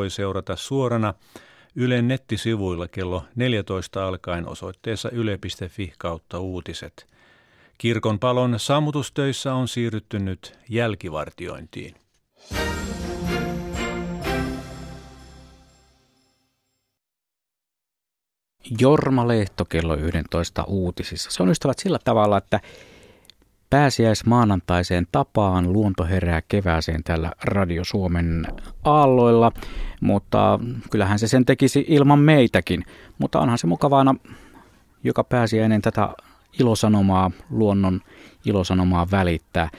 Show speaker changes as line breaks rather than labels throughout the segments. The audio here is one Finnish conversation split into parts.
voi seurata suorana Ylen nettisivuilla kello 14 alkaen osoitteessa yle.fi kautta uutiset. Kirkon palon sammutustöissä on siirrytty nyt jälkivartiointiin.
Jorma Lehto kello 11 uutisissa. Se on ystävät sillä tavalla, että pääsiäismaanantaiseen tapaan luonto herää kevääseen tällä Radio Suomen aalloilla, mutta kyllähän se sen tekisi ilman meitäkin. Mutta onhan se mukavana joka pääsiäinen tätä ilosanomaa, luonnon ilosanomaa välittää.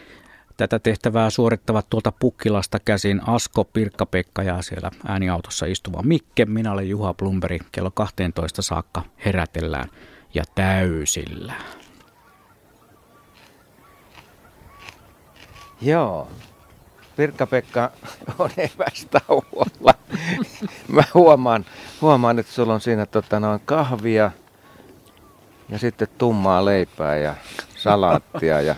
Tätä tehtävää suorittavat tuolta Pukkilasta käsin Asko, Pirkka-Pekka ja siellä ääniautossa istuva Mikke. Minä olen Juha Plumberi. Kello 12 saakka herätellään ja täysillä.
Joo. Pirkka-Pekka on evästauolla. Mä huomaan, huomaan, että sulla on siinä tota, noin kahvia ja sitten tummaa leipää ja salaattia ja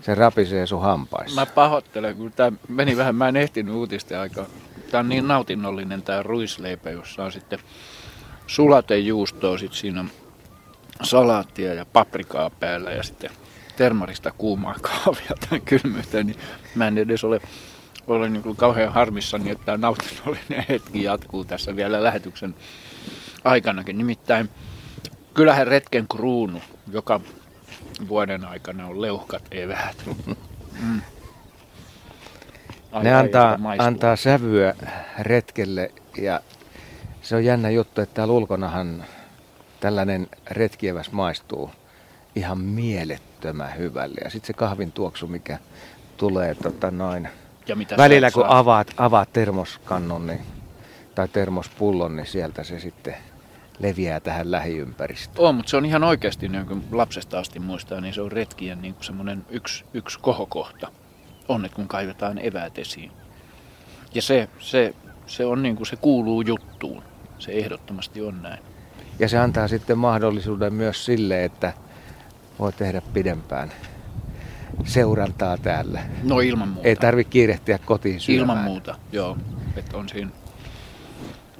se rapisee sun hampaissa.
Mä pahoittelen, kun tämä meni vähän, mä en ehtinyt uutisten aikaa. Tämä on niin nautinnollinen tämä ruisleipä, jossa on sitten sulatejuustoa, sitten siinä on salaattia ja paprikaa päällä ja sitten termarista kuumaa kahvia tämän kylmyyteen, niin mä en edes ole, ole niin kuin kauhean harmissani, että tämä nautinnollinen hetki jatkuu tässä vielä lähetyksen aikanakin. Nimittäin kyllähän retken kruunu, joka vuoden aikana on leuhkat eväät. Mm.
ne antaa, antaa sävyä retkelle ja se on jännä juttu, että täällä ulkonahan tällainen retkieväs maistuu ihan mielettömän hyvälle. Ja sitten se kahvin tuoksu, mikä tulee tota noin. Ja mitä välillä kun avaat, avaat termoskannun niin, tai termospullon, niin sieltä se sitten leviää tähän lähiympäristöön.
On, mutta se on ihan oikeasti, niin kuin lapsesta asti muistaa, niin se on retkien niin semmoinen yksi, yksi kohokohta. On, että kun kaivetaan eväät esiin. Ja se, se, se, on niin kuin, se kuuluu juttuun. Se ehdottomasti on näin.
Ja se antaa sitten mahdollisuuden myös sille, että voi tehdä pidempään seurantaa täällä.
No ilman muuta.
Ei tarvitse kiirehtiä kotiin syömään.
Ilman muuta, joo. Että on siinä,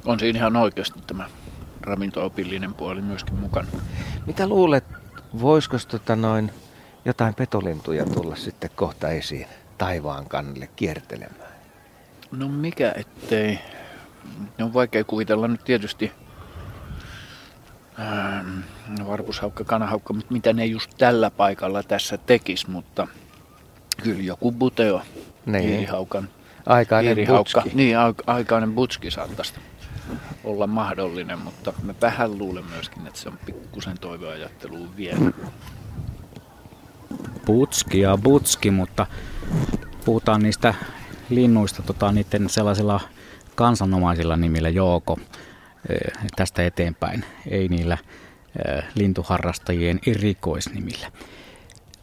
on siinä ihan oikeasti tämä ravintoopillinen puoli myöskin mukana.
Mitä luulet, voisiko tota noin jotain petolintuja tulla sitten kohta esiin taivaan kannelle kiertelemään?
No mikä ettei. Ne on vaikea kuvitella nyt tietysti varpushaukka, kanahaukka, mutta mitä ne just tällä paikalla tässä tekis, mutta kyllä joku buteo, niin. haukan,
aikainen butski.
Niin, aikainen butski saattaisi olla mahdollinen, mutta mä vähän luulen myöskin, että se on pikkusen toiveajatteluun vielä.
Butski ja butski, mutta puhutaan niistä linnuista tota, niiden sellaisilla kansanomaisilla nimillä Jooko tästä eteenpäin, ei niillä eh, lintuharrastajien erikoisnimillä.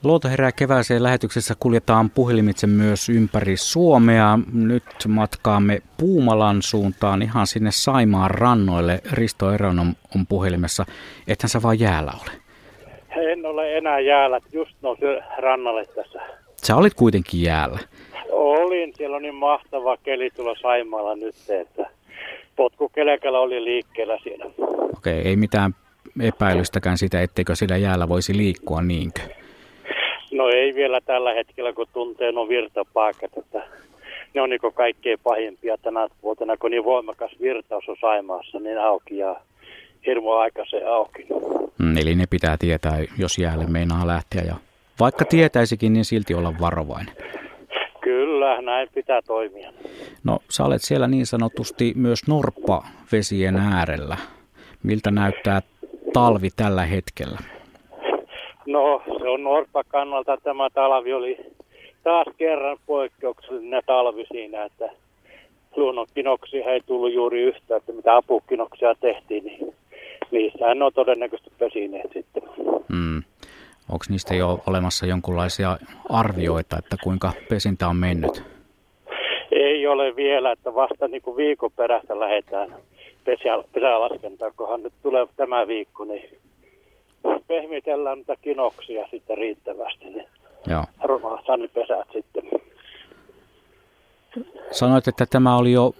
Luoto herää kevääseen lähetyksessä kuljetaan puhelimitse myös ympäri Suomea. Nyt matkaamme Puumalan suuntaan ihan sinne Saimaan rannoille. Risto Eron on, on puhelimessa. Ethän sä vaan jäällä ole?
En ole enää jäällä. Just nousin rannalle tässä.
Sä olit kuitenkin jäällä.
Olin. Siellä on niin mahtava keli tuolla Saimaalla nyt, että potkukelekalla oli liikkeellä siinä.
Okei, ei mitään epäilystäkään sitä, etteikö sillä jäällä voisi liikkua niinkö?
No ei vielä tällä hetkellä, kun tuntee no virtapaikat, että ne on niin kaikkein pahimpia tänä vuotena, kun niin voimakas virtaus on Saimaassa, niin auki ja hirmu aikaisen auki.
Mm, eli ne pitää tietää, jos jäälle meinaa lähteä ja vaikka tietäisikin, niin silti olla varovainen.
Kyllä, näin pitää toimia.
No, sä olet siellä niin sanotusti myös norppavesien äärellä. Miltä näyttää talvi tällä hetkellä?
No, se on Norpa kannalta tämä talvi oli taas kerran poikkeuksellinen talvi siinä, että luonnonkinoksia ei tullut juuri yhtään, että mitä apukinoksia tehtiin, niin niissähän on todennäköisesti pesineet sitten.
Onko niistä jo olemassa jonkinlaisia arvioita, että kuinka pesintä on mennyt?
Ei ole vielä, että vasta niin kuin viikon perästä lähdetään pesälaskentaan, kunhan nyt tulee tämä viikko, niin pehmitellään niitä kinoksia sitten riittävästi, niin Joo. ne pesät sitten.
Sanoit, että tämä oli jo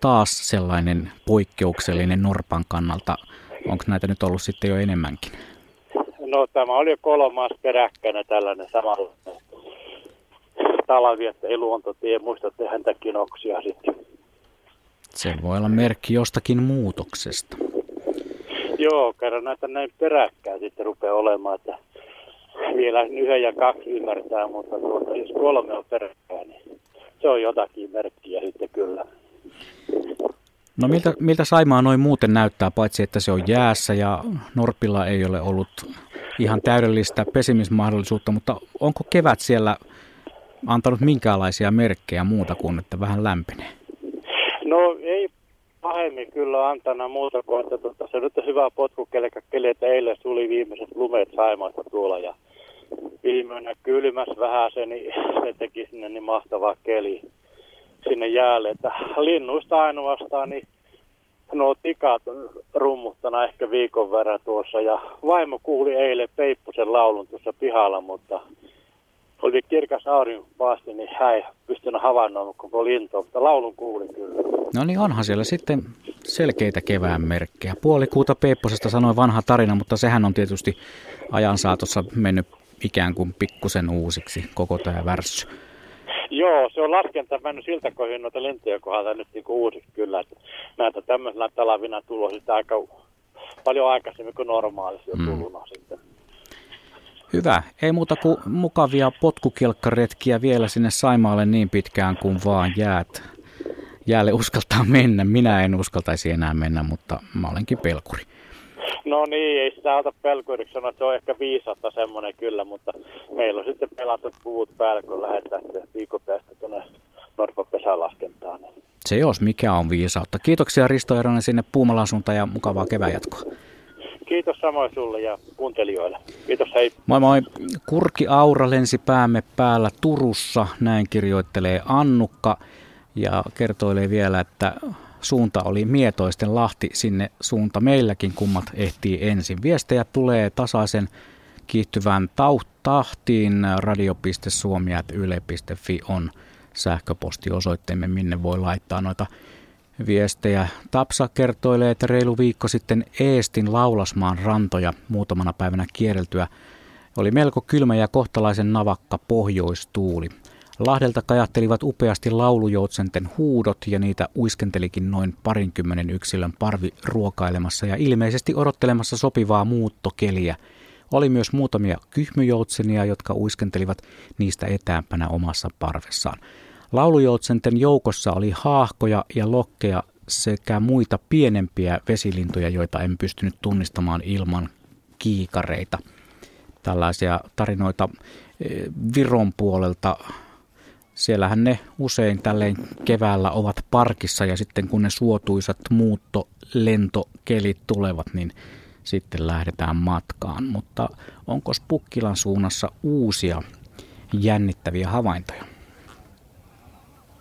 taas sellainen poikkeuksellinen Norpan kannalta? Onko näitä nyt ollut sitten jo enemmänkin?
No tämä oli jo kolmas peräkkäinen tällainen samalla talvi, että ei luontotie muista tehdä kinoksia sitten.
Se voi olla merkki jostakin muutoksesta.
Joo, kerran näitä näin peräkkäin sitten rupeaa olemaan, että vielä yhden ja kaksi ymmärtää, mutta tuota, jos kolme on peräkkäin, niin se on jotakin merkkiä sitten kyllä.
No miltä, miltä Saimaa noin muuten näyttää, paitsi että se on jäässä ja Norpilla ei ole ollut ihan täydellistä pesimismahdollisuutta, mutta onko kevät siellä antanut minkäänlaisia merkkejä muuta kuin, että vähän lämpenee?
No ei pahemmin kyllä antana muuta kuin, että tuota, se nyt on hyvä keli, että eilen tuli viimeiset lumet Saimaasta tuolla ja viimeinen kylmäs vähän se, niin se teki sinne niin mahtava keli sinne jäälle, että linnuista ainoastaan niin nuo tikat rummuttana ehkä viikon verran tuossa ja vaimo kuuli eilen Peippusen laulun tuossa pihalla, mutta oli kirkas aurinkopaasti, niin hän ei pystynyt havainnoimaan koko lintua, mutta laulun kuulin kyllä.
No niin, onhan siellä sitten selkeitä kevään merkkejä. Puolikuuta Peipposesta sanoi vanha tarina, mutta sehän on tietysti ajan saatossa mennyt ikään kuin pikkusen uusiksi koko tämä värssy.
Joo, se on laskenta mennyt siltä kohin noita lintuja kohdalta nyt niin kuin uusiksi kyllä. Että näitä tämmöisellä talavina tulo sitä aika paljon aikaisemmin kuin normaalisti on tullut mm. sitten.
Hyvä. Ei muuta kuin mukavia potkukelkkaretkiä vielä sinne Saimaalle niin pitkään kuin vaan jäät. Jäälle uskaltaa mennä. Minä en uskaltaisi enää mennä, mutta mä olenkin pelkuri.
No niin, ei sitä ota pelkuriksi sanoa, että se on ehkä viisautta semmoinen kyllä, mutta meillä on sitten pelatut puut päällä, kun lähdetään viikon päästä tuonne Norpan pesälaskentaan.
Se jos mikä on viisautta. Kiitoksia Risto Eronen sinne Puumalan suuntaan ja mukavaa kevään jatkoa.
Kiitos samoin sulle ja kuuntelijoille. Kiitos, hei.
Moi moi. Kurki Aura lensi päämme päällä Turussa, näin kirjoittelee Annukka ja kertoilee vielä, että suunta oli Mietoisten Lahti, sinne suunta meilläkin kummat ehtii ensin. Viestejä tulee tasaisen kiihtyvään tahtiin radio.suomi.yle.fi on sähköpostiosoitteemme, minne voi laittaa noita viestejä. Tapsa kertoilee, että reilu viikko sitten Eestin Laulasmaan rantoja muutamana päivänä kierreltyä oli melko kylmä ja kohtalaisen navakka pohjoistuuli. Lahdelta kajattelivat upeasti laulujoutsenten huudot ja niitä uiskentelikin noin parinkymmenen yksilön parvi ruokailemassa ja ilmeisesti odottelemassa sopivaa muuttokeliä. Oli myös muutamia kyhmyjoutsenia, jotka uiskentelivat niistä etäämpänä omassa parvessaan. Laulujoutsenten joukossa oli haahkoja ja lokkeja sekä muita pienempiä vesilintuja, joita en pystynyt tunnistamaan ilman kiikareita. Tällaisia tarinoita eh, Viron puolelta Siellähän ne usein tälleen keväällä ovat parkissa ja sitten kun ne suotuisat muuttolentokelit tulevat, niin sitten lähdetään matkaan. Mutta onko Pukkilan suunnassa uusia jännittäviä havaintoja?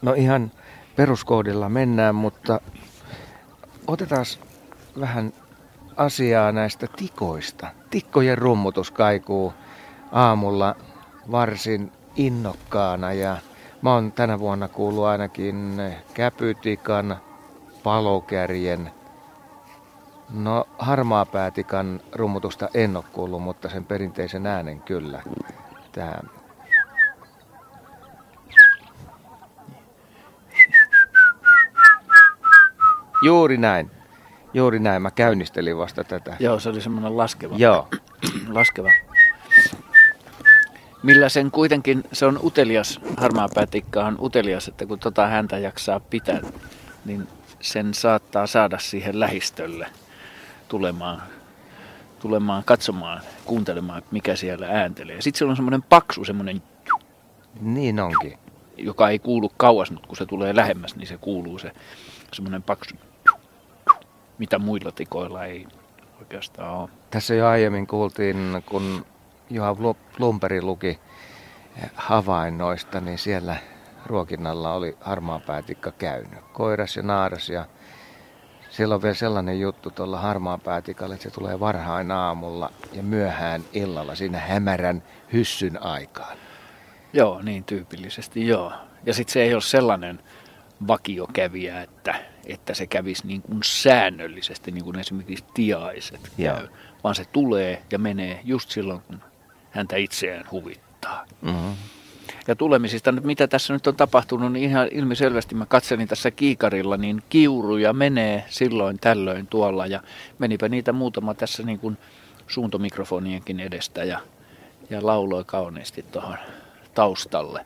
No ihan peruskoodilla mennään, mutta otetaan vähän asiaa näistä tikoista. Tikkojen rummutus kaikuu aamulla varsin innokkaana ja Mä oon tänä vuonna kuullut ainakin käpytikan, palokärjen, no harmaapäätikan rummutusta en ole kuullut, mutta sen perinteisen äänen kyllä. Tää Juuri näin. Juuri näin. Mä käynnistelin vasta tätä.
Joo, se oli semmoinen laskeva.
Joo.
laskeva millä sen kuitenkin, se on utelias, harmaapäätikka on utelias, että kun tota häntä jaksaa pitää, niin sen saattaa saada siihen lähistölle tulemaan, tulemaan katsomaan, kuuntelemaan, mikä siellä ääntelee. Sitten siellä on semmoinen paksu, semmoinen...
Niin onkin.
Joka ei kuulu kauas, mutta kun se tulee lähemmäs, niin se kuuluu se semmoinen paksu, mitä muilla tikoilla ei oikeastaan ole.
Tässä jo aiemmin kuultiin, kun Juha Plumperi luki havainnoista, niin siellä ruokinnalla oli harmaapäätikka käynyt. Koiras ja naaras ja siellä on vielä sellainen juttu tuolla harmaapäätikalle, että se tulee varhain aamulla ja myöhään illalla siinä hämärän hyssyn aikaan.
Joo, niin tyypillisesti joo. Ja sitten se ei ole sellainen vakiokävijä, että että se kävisi niin kuin säännöllisesti, niin kuin esimerkiksi tiaiset käy, vaan se tulee ja menee just silloin, kun häntä itseään huvittaa. Mm-hmm. Ja tulemisista, mitä tässä nyt on tapahtunut, niin ihan ilmiselvästi mä katselin tässä kiikarilla, niin kiuruja menee silloin tällöin tuolla ja menipä niitä muutama tässä niin kuin suuntomikrofonienkin edestä ja, ja lauloi kauniisti tuohon taustalle.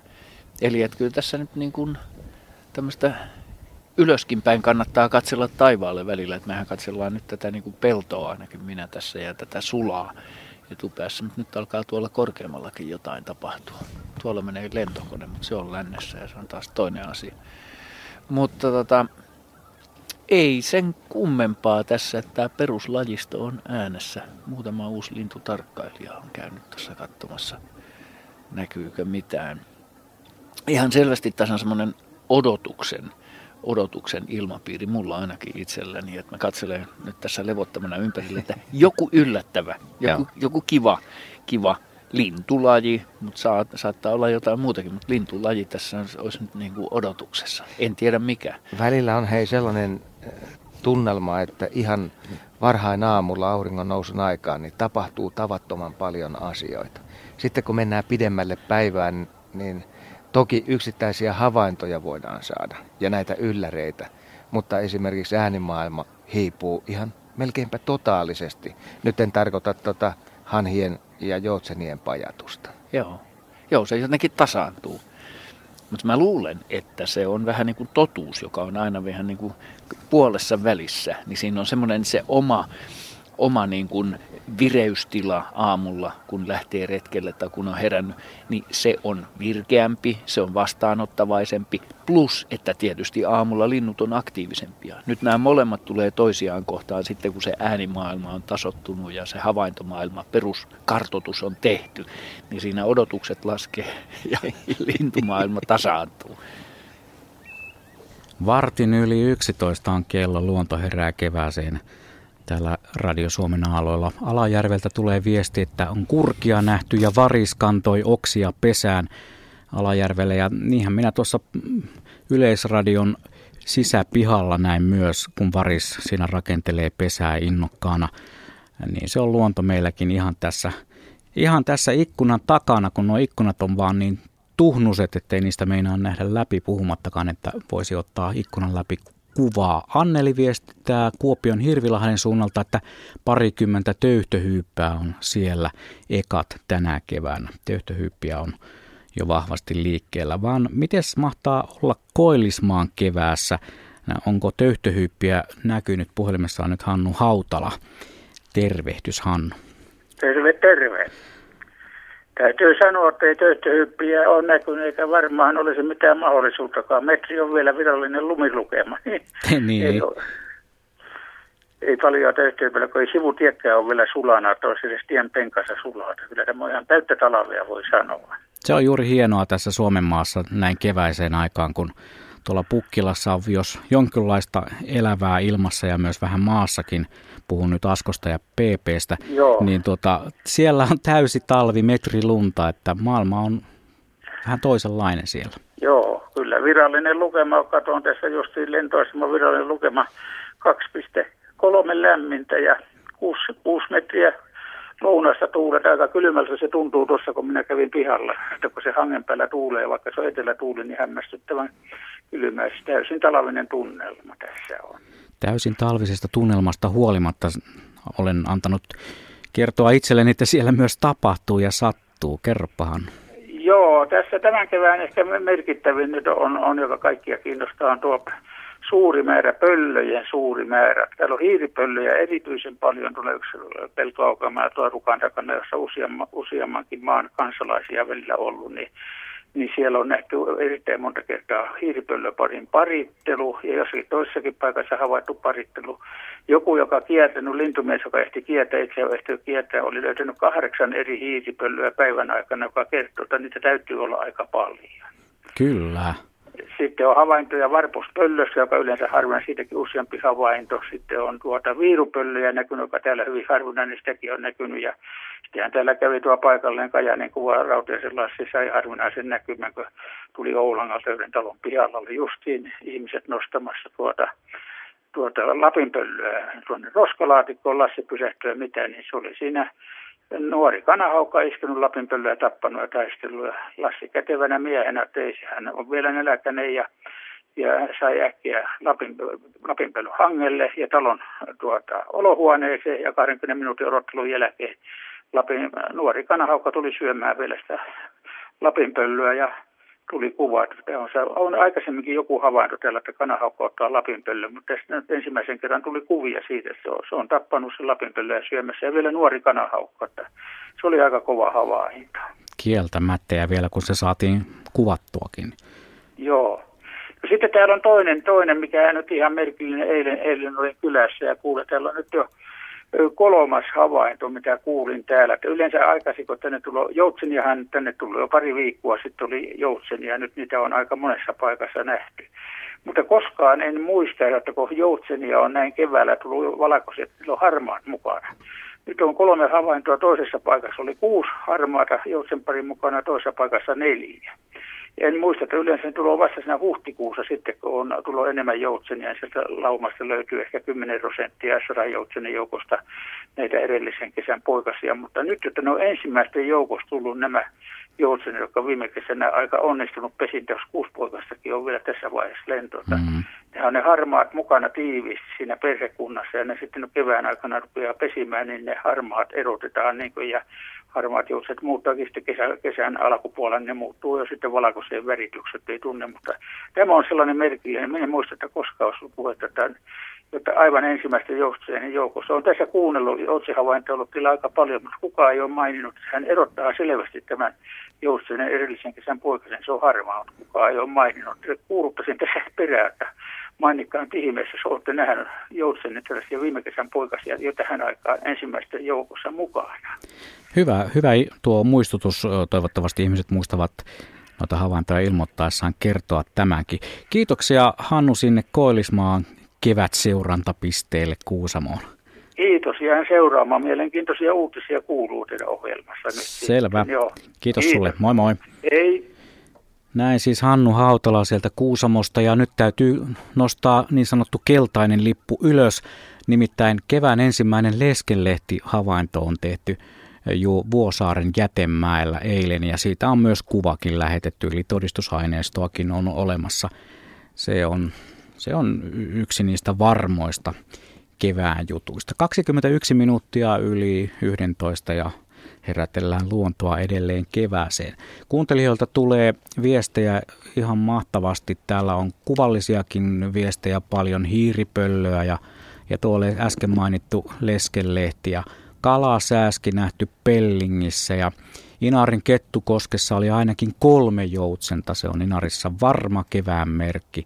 Eli että kyllä tässä nyt niin kuin tämmöistä ylöskin päin kannattaa katsella taivaalle välillä, että mehän katsellaan nyt tätä niin kuin peltoa ainakin minä tässä ja tätä sulaa etupäässä, mutta nyt alkaa tuolla korkeammallakin jotain tapahtua. Tuolla menee lentokone, mutta se on lännessä ja se on taas toinen asia. Mutta tota, ei sen kummempaa tässä, että tämä peruslajisto on äänessä. Muutama uusi lintutarkkailija on käynyt tuossa katsomassa, näkyykö mitään. Ihan selvästi tässä on semmoinen odotuksen, odotuksen ilmapiiri mulla ainakin itselläni, että mä katselen nyt tässä levottamana ympärille, että joku yllättävä, joku, joku kiva, kiva lintulaji, mutta saat, saattaa olla jotain muutakin, mutta lintulaji tässä olisi nyt niin kuin odotuksessa. En tiedä mikä.
Välillä on hei sellainen äh, tunnelma, että ihan varhain aamulla auringon nousun aikaan niin tapahtuu tavattoman paljon asioita. Sitten kun mennään pidemmälle päivään, niin toki yksittäisiä havaintoja voidaan saada ja näitä ylläreitä, mutta esimerkiksi äänimaailma hiipuu ihan melkeinpä totaalisesti. Nyt en tarkoita tuota hanhien ja joutsenien pajatusta.
Joo, Joo se jotenkin tasaantuu. Mutta mä luulen, että se on vähän niin kuin totuus, joka on aina vähän niin kuin puolessa välissä. Niin siinä on semmoinen se oma, oma niin kuin vireystila aamulla, kun lähtee retkelle tai kun on herännyt, niin se on virkeämpi, se on vastaanottavaisempi, plus että tietysti aamulla linnut on aktiivisempia. Nyt nämä molemmat tulee toisiaan kohtaan sitten, kun se äänimaailma on tasottunut ja se havaintomaailma, peruskartotus on tehty, niin siinä odotukset laskee ja lintumaailma tasaantuu.
Vartin yli 11 on kello, luonto herää kevääseen täällä Radio Suomen aaloilla. Alajärveltä tulee viesti, että on kurkia nähty ja varis kantoi oksia pesään Alajärvelle. Ja niinhän minä tuossa Yleisradion sisäpihalla näin myös, kun varis siinä rakentelee pesää innokkaana. Niin se on luonto meilläkin ihan tässä, ihan tässä ikkunan takana, kun nuo ikkunat on vaan niin tuhnuset, ettei niistä meinaa nähdä läpi, puhumattakaan, että voisi ottaa ikkunan läpi kuvaa. Anneli viestittää Kuopion Hirvilahden suunnalta, että parikymmentä töyhtöhyyppää on siellä ekat tänä keväänä. Töyhtöhyyppiä on jo vahvasti liikkeellä, vaan miten mahtaa olla Koillismaan keväässä? Onko töyhtöhyyppiä näkynyt puhelimessa on nyt Hannu Hautala. Tervehdys Hannu.
Terve, terve. Täytyy sanoa, että ei töyhtöhyppiä ole näkynyt eikä varmaan olisi mitään mahdollisuuttakaan. Metri on vielä virallinen lumilukema.
niin.
ei, ole, ei paljon töyhtöhyppillä, kun ei sivutiekkää ole vielä sulana, että olisi edes tien penkassa sulaa. Kyllä tämä on ihan täyttä talvea, voi sanoa.
Se on juuri hienoa tässä Suomen maassa näin keväiseen aikaan, kun tuolla Pukkilassa on jos jonkinlaista elävää ilmassa ja myös vähän maassakin, puhun nyt Askosta ja PPstä, Joo. niin tuota, siellä on täysi talvi, metri lunta, että maailma on vähän toisenlainen siellä.
Joo, kyllä virallinen lukema, katson tässä justiin lentoasema virallinen lukema 2,3 lämmintä ja 6, 6 metriä lounasta tuulet aika kylmältä se tuntuu tuossa, kun minä kävin pihalla. Että kun se hangen päällä tuulee, vaikka se on etelätuuli, niin hämmästyttävän kylmäistä. Täysin talvinen tunnelma tässä on.
Täysin talvisesta tunnelmasta huolimatta olen antanut kertoa itselleni, että siellä myös tapahtuu ja sattuu. Kerropahan.
Joo, tässä tämän kevään ehkä merkittävin nyt on, on joka kaikkia kiinnostaa, on tuo suuri määrä pöllöjen suuri määrä. Täällä on hiiripöllöjä erityisen paljon tuolla yksi peltoaukama tuo rukan takana, jossa useamman, useammankin maan kansalaisia välillä ollut, niin niin siellä on nähty erittäin monta kertaa hiiripöllöparin parittelu ja jossakin toisessakin paikassa havaittu parittelu. Joku, joka kiertänyt, lintumies, joka ehti kiertää, itse ehti kiertää, oli löytänyt kahdeksan eri hiiripöllöä päivän aikana, joka kertoo, että niitä täytyy olla aika paljon.
Kyllä.
Sitten on havaintoja varpuspöllössä, joka yleensä harvinainen, siitäkin useampi havainto. Sitten on tuota viirupöllöjä näkynyt, joka täällä hyvin harvinainen, niin sitäkin on näkynyt. Ja sittenhän täällä kävi tuo paikallinen Kajanin kuva Rautiaisen Lassi sai harvinaisen näkymän, kun tuli Oulangalta yhden talon pihalla. Oli justiin ihmiset nostamassa tuota, tuota lapinpöllöä tuonne roskalaatikkoon. Lassi pysähtyä mitä, niin se oli siinä nuori kanahaukka istunut lapinpöllöä tappanut ja taistellut. Ja Lassi kätevänä miehenä teisi. Hän on vielä neläkäinen ja, ja sai äkkiä Lapin, Lapinpöllön hangelle ja talon tuota, olohuoneeseen ja 20 minuutin odottelun jälkeen Lapin, nuori kanahaukka tuli syömään vielä sitä Lapinpöllöä ja tuli kuva. Että on, on aikaisemminkin joku havainto täällä, että kanahaukka ottaa lapinpöllön, mutta tässä nyt ensimmäisen kerran tuli kuvia siitä, että se on, se on tappanut sen lapinpöllön ja syömässä ja vielä nuori kanahaukka. Että se oli aika kova havainto.
Kieltämättä ja vielä kun se saatiin kuvattuakin.
Joo. No sitten täällä on toinen, toinen mikä nyt ihan merkillinen. Eilen, eilen olin kylässä ja kuulin, täällä on nyt jo kolmas havainto, mitä kuulin täällä. Että yleensä aikaisin, kun tänne tuli joutseniahan tänne tuli jo pari viikkoa sitten oli joutsenia, nyt niitä on aika monessa paikassa nähty. Mutta koskaan en muista, että kun joutsenia on näin keväällä tullut valkoiset, että on harmaat mukana. Nyt on kolme havaintoa, toisessa paikassa oli kuusi harmaata joutsenparin mukana, toisessa paikassa neljä. En muista, että yleensä ne tulee vasta siinä huhtikuussa sitten, kun on tullut enemmän joutsenia. Sieltä laumasta löytyy ehkä 10 prosenttia sadan joutsenen joukosta näitä edellisen kesän poikasia. Mutta nyt, että ne on ensimmäisten joukossa tullut nämä joutsenet, jotka viime kesänä aika onnistunut pesintä, jos kuusi poikastakin on vielä tässä vaiheessa lentota. Mm-hmm. Ne on ne harmaat mukana tiiviisti siinä perhekunnassa ja ne sitten kevään aikana rupeaa pesimään, niin ne harmaat erotetaan niin kuin, ja harmaat juukset muuttaakin sitten kesän, kesän alkupuolella, ne muuttuu jo sitten valkoiseen väritykset, ei tunne, mutta tämä on sellainen merkillinen, minä en muista, että koskaan olisi puhetta, että, että aivan ensimmäisten joutseen joukossa. On tässä kuunnellut otsihavaintoja ollut kyllä aika paljon, mutta kukaan ei ole maininnut, että hän erottaa selvästi tämän joutseen edellisen kesän poikasen, se on harmaa, mutta kukaan ei ole maininnut. Kuuluttaisin tässä perään, että mainikkaan tihimessä, jos olette nähneet joutsen tällaisia viime kesän poikasia jo tähän aikaan ensimmäisten joukossa mukana.
Hyvä, hyvä tuo muistutus. Toivottavasti ihmiset muistavat noita havaintoja ilmoittaessaan kertoa tämänkin. Kiitoksia Hannu sinne Koillismaan kevätseurantapisteelle Kuusamoon.
Kiitos, jään seuraamaan. Mielenkiintoisia uutisia kuuluu teidän ohjelmassa nyt.
Selvä. Joo. Kiitos, Kiitos sulle. Moi moi.
Ei.
Näin siis Hannu Hautala sieltä Kuusamosta ja nyt täytyy nostaa niin sanottu keltainen lippu ylös. Nimittäin kevään ensimmäinen leskelehti havainto on tehty jo Vuosaaren jätemäellä eilen ja siitä on myös kuvakin lähetetty, eli todistusaineistoakin on olemassa. Se on, se on yksi niistä varmoista kevään jutuista. 21 minuuttia yli 11 ja herätellään luontoa edelleen kevääseen. Kuuntelijoilta tulee viestejä ihan mahtavasti. Täällä on kuvallisiakin viestejä paljon, hiiripöllöä ja, ja tuolle äsken mainittu leskelehti ja kalasääski nähty Pellingissä ja Inarin kettukoskessa oli ainakin kolme joutsenta. Se on Inarissa varma kevään merkki.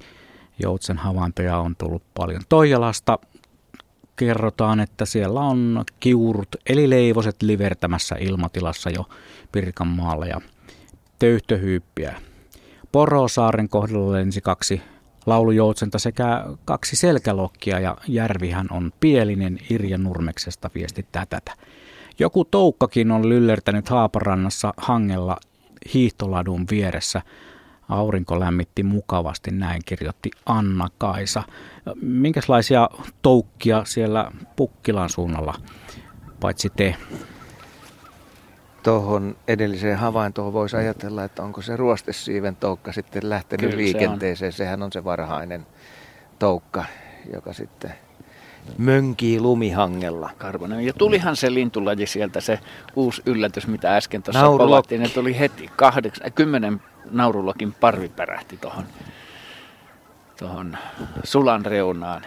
Joutsen havaintoja on tullut paljon. Toijalasta kerrotaan, että siellä on kiurut eli leivoset livertämässä ilmatilassa jo Pirkanmaalla ja töyhtöhyyppiä. Porosaaren kohdalla lensi kaksi laulujoutsenta sekä kaksi selkälokkia ja järvihän on pielinen Irja Nurmeksesta viestittää tätä. Joku toukkakin on lyllertänyt Haaparannassa hangella hiihtoladun vieressä – Aurinko lämmitti mukavasti, näin kirjoitti Anna-Kaisa. Minkälaisia toukkia siellä Pukkilan suunnalla, paitsi te?
Tuohon edelliseen havaintoon voisi ajatella, että onko se ruostesiiven toukka sitten lähtenyt Kyllä liikenteeseen. Se on. Sehän on se varhainen toukka, joka sitten mönkii lumihangella.
Karvonen. Ja tulihan se lintulaji sieltä, se uusi yllätys, mitä äsken tuossa povattiin. Ne tuli heti kahdeksan, kymmenen naurullakin parvi pärähti tuohon tohon sulan reunaan.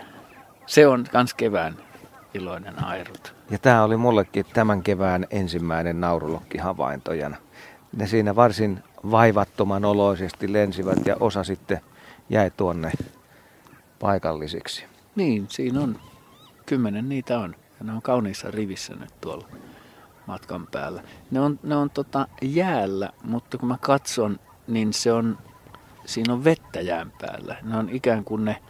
Se on kans kevään iloinen airut.
Ja tämä oli mullekin tämän kevään ensimmäinen naurulokki havaintojana. Ne siinä varsin vaivattoman oloisesti lensivät ja osa sitten jäi tuonne paikallisiksi.
Niin, siinä on. Kymmenen niitä on. Ja ne on kauniissa rivissä nyt tuolla matkan päällä. Ne on, ne on tota jäällä, mutta kun mä katson niin se on siinä on vettä jään päällä. Ne on ikään kuin ne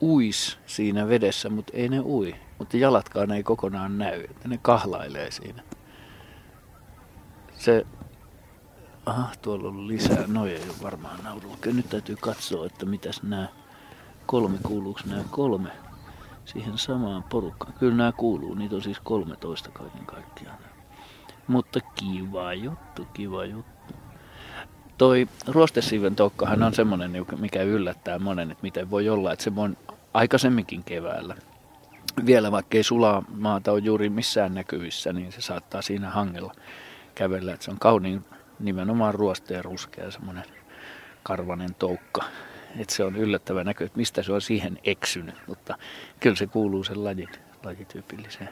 uis siinä vedessä, mutta ei ne ui. Mutta jalatkaan ei kokonaan näy, että ne kahlailee siinä. Se, aha, tuolla on lisää, noja ei ole varmaan naurulla. Nyt täytyy katsoa, että mitäs nämä kolme, kuuluuko nämä kolme siihen samaan porukkaan. Kyllä nämä kuuluu, niitä on siis 13 kaiken kaikkiaan. Mutta kiva juttu, kiva juttu. Toi ruostesiiven tokkahan on semmoinen, mikä yllättää monen, että miten voi olla, että se on aikaisemminkin keväällä. Vielä vaikka ei sulaa maata ole juuri missään näkyvissä, niin se saattaa siinä hangella kävellä. Että se on kauniin nimenomaan ruosteen ruskea semmoinen karvanen toukka. Että se on yllättävä näkö, että mistä se on siihen eksynyt, mutta kyllä se kuuluu sen lajin, lajityypilliseen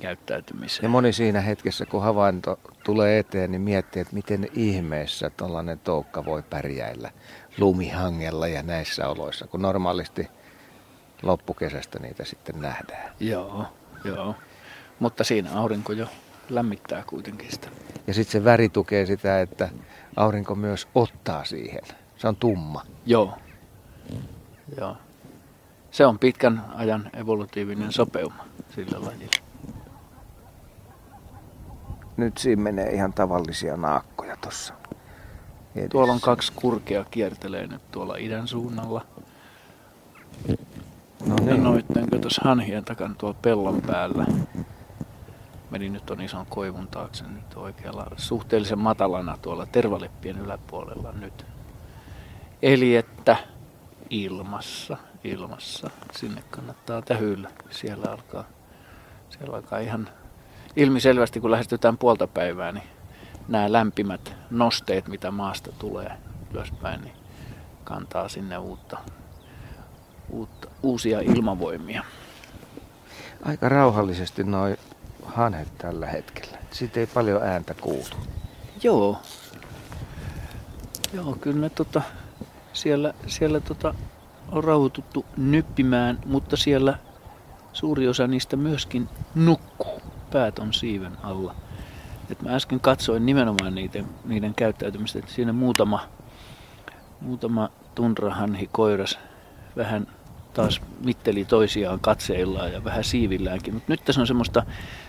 käyttäytymiseen.
Ja moni siinä hetkessä, kun havainto tulee eteen, niin miettii, että miten ihmeessä tuollainen toukka voi pärjäillä lumihangella ja näissä oloissa, kun normaalisti loppukesästä niitä sitten nähdään.
Joo, joo. Mutta siinä aurinko jo lämmittää kuitenkin sitä.
Ja sitten se väri tukee sitä, että aurinko myös ottaa siihen. Se on tumma.
Joo. Joo. Se on pitkän ajan evolutiivinen sopeuma sillä lajilla.
Nyt siinä menee ihan tavallisia naakkoja tuossa.
Tuolla on kaksi kurkea kiertelee nyt tuolla idän suunnalla. No niin. Ja noitten tuossa hanhien takana tuolla pellon päällä. Meni nyt on ison koivun taakse nyt oikealla suhteellisen matalana tuolla tervaleppien yläpuolella nyt. Eli että ilmassa, ilmassa. Sinne kannattaa tähyillä. Siellä alkaa, siellä alkaa ihan ilmiselvästi, kun lähestytään puolta päivää, niin nämä lämpimät nosteet, mitä maasta tulee ylöspäin, niin kantaa sinne uutta, uutta, uusia ilmavoimia.
Aika rauhallisesti noin hanhet tällä hetkellä. Siitä ei paljon ääntä kuulu.
Joo. Joo, kyllä ne tota, siellä, siellä tota, on rauhoituttu nyppimään, mutta siellä suuri osa niistä myöskin nukkuu. Päät on siiven alla. Et mä äsken katsoin nimenomaan niiden, niiden käyttäytymistä, että siinä muutama, muutama tunrahanhi koiras vähän taas mitteli toisiaan katseillaan ja vähän siivilläänkin. Mutta nyt tässä on semmoista,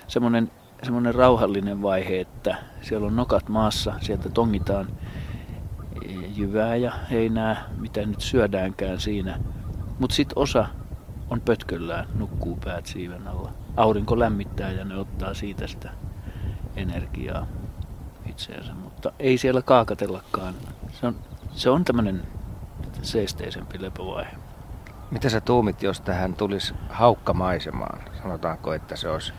semmoinen, semmoinen rauhallinen vaihe, että siellä on nokat maassa, sieltä tongitaan jyvää ja heinää, mitä nyt syödäänkään siinä. Mutta sitten osa on pötköllään, nukkuu päät siiven alla. Aurinko lämmittää ja ne ottaa siitä sitä energiaa itseensä, mutta ei siellä kaakatellakaan. Se on, se on tämmöinen seesteisempi lepovaihe.
Mitä sä tuumit, jos tähän tulisi haukkamaisemaan? Sanotaanko, että se olisi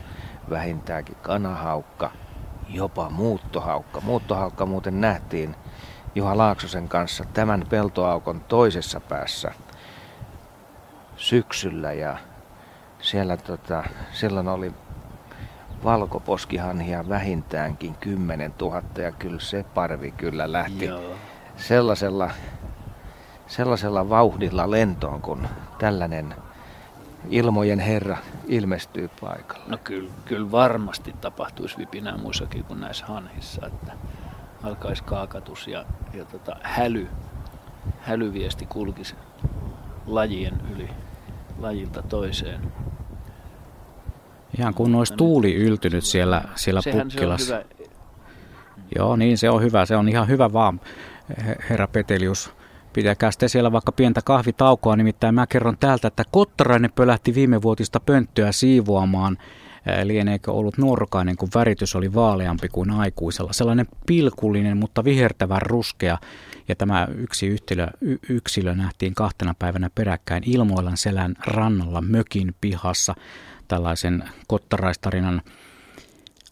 vähintäänkin kanahaukka, jopa muuttohaukka. Muuttohaukka muuten nähtiin Juha Laaksosen kanssa tämän peltoaukon toisessa päässä syksyllä ja siellä tota, silloin oli valkoposkihanhia vähintäänkin 10 000 ja kyllä se parvi kyllä lähti Joo. sellaisella, sellaisella vauhdilla lentoon, kun tällainen ilmojen herra ilmestyy paikalle.
No kyllä, kyllä varmasti tapahtuisi vipinää muissakin kuin näissä hanhissa, että alkaisi kaakatus ja, ja tota, häly, hälyviesti kulkisi lajien yli, lajilta toiseen.
Ihan kun olisi tuuli yltynyt siellä, siellä Pukkilassa. Se Joo, niin se on hyvä. Se on ihan hyvä vaan, herra Petelius. Pitäkää sitten siellä vaikka pientä kahvitaukoa, nimittäin mä kerron täältä, että Kottarainen pölähti viime vuotista pönttöä siivoamaan. Lieneekö ollut norkainen, kun väritys oli vaaleampi kuin aikuisella. Sellainen pilkullinen, mutta vihertävä ruskea. Ja tämä yksi yksilö, y- yksilö nähtiin kahtena päivänä peräkkäin Ilmoilan selän rannalla mökin pihassa tällaisen kottaraistarinan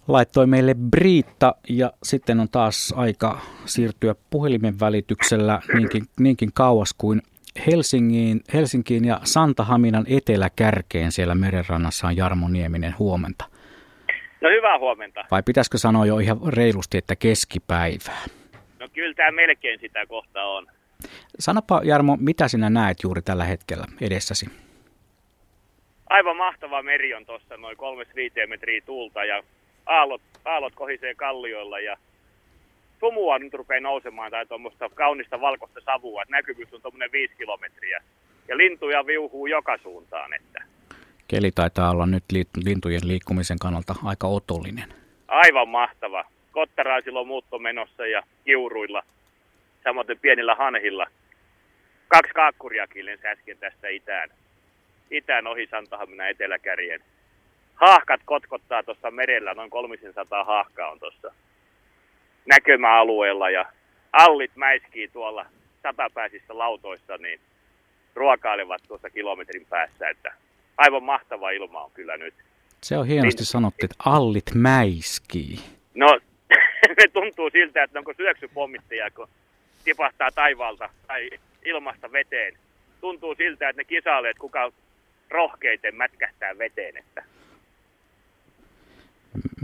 laittoi meille Briitta ja sitten on taas aika siirtyä puhelimen välityksellä niinkin, niinkin kauas kuin Helsingiin, Helsinkiin ja Santahaminan eteläkärkeen siellä merenrannassa on Jarmo Nieminen. Huomenta.
No hyvää huomenta.
Vai pitäisikö sanoa jo ihan reilusti, että keskipäivää?
No kyllä tämä melkein sitä kohta on.
Sanapa Jarmo, mitä sinä näet juuri tällä hetkellä edessäsi?
aivan mahtava meri on tuossa noin 3-5 metriä tuulta ja aallot, aallot kohisee kallioilla ja sumua nyt rupeaa nousemaan tai tuommoista kaunista valkoista savua, että näkyvyys on tuommoinen viisi kilometriä. Ja lintuja viuhuu joka suuntaan. Että.
Keli taitaa olla nyt lintujen liikkumisen kannalta aika otollinen.
Aivan mahtava. Kottaraisilla on muutto menossa ja kiuruilla, samoin pienillä hanhilla. Kaksi kaakkuriakin lensi äsken tästä itään, itään ohi Santahaminan eteläkärjen. Haahkat kotkottaa tuossa merellä, noin 300 haahkaa on tuossa näkömäalueella ja allit mäiskii tuolla satapäisissä lautoissa, niin ruokailevat tuossa kilometrin päässä, että aivan mahtava ilma on kyllä nyt.
Se on hienosti niin, sanottu, että allit mäiskii.
No, ne tuntuu siltä, että onko syöksypommittajia, kun tipahtaa taivaalta tai ilmasta veteen. Tuntuu siltä, että ne kisailee, että kuka rohkeiten mätkähtää veteen. Että.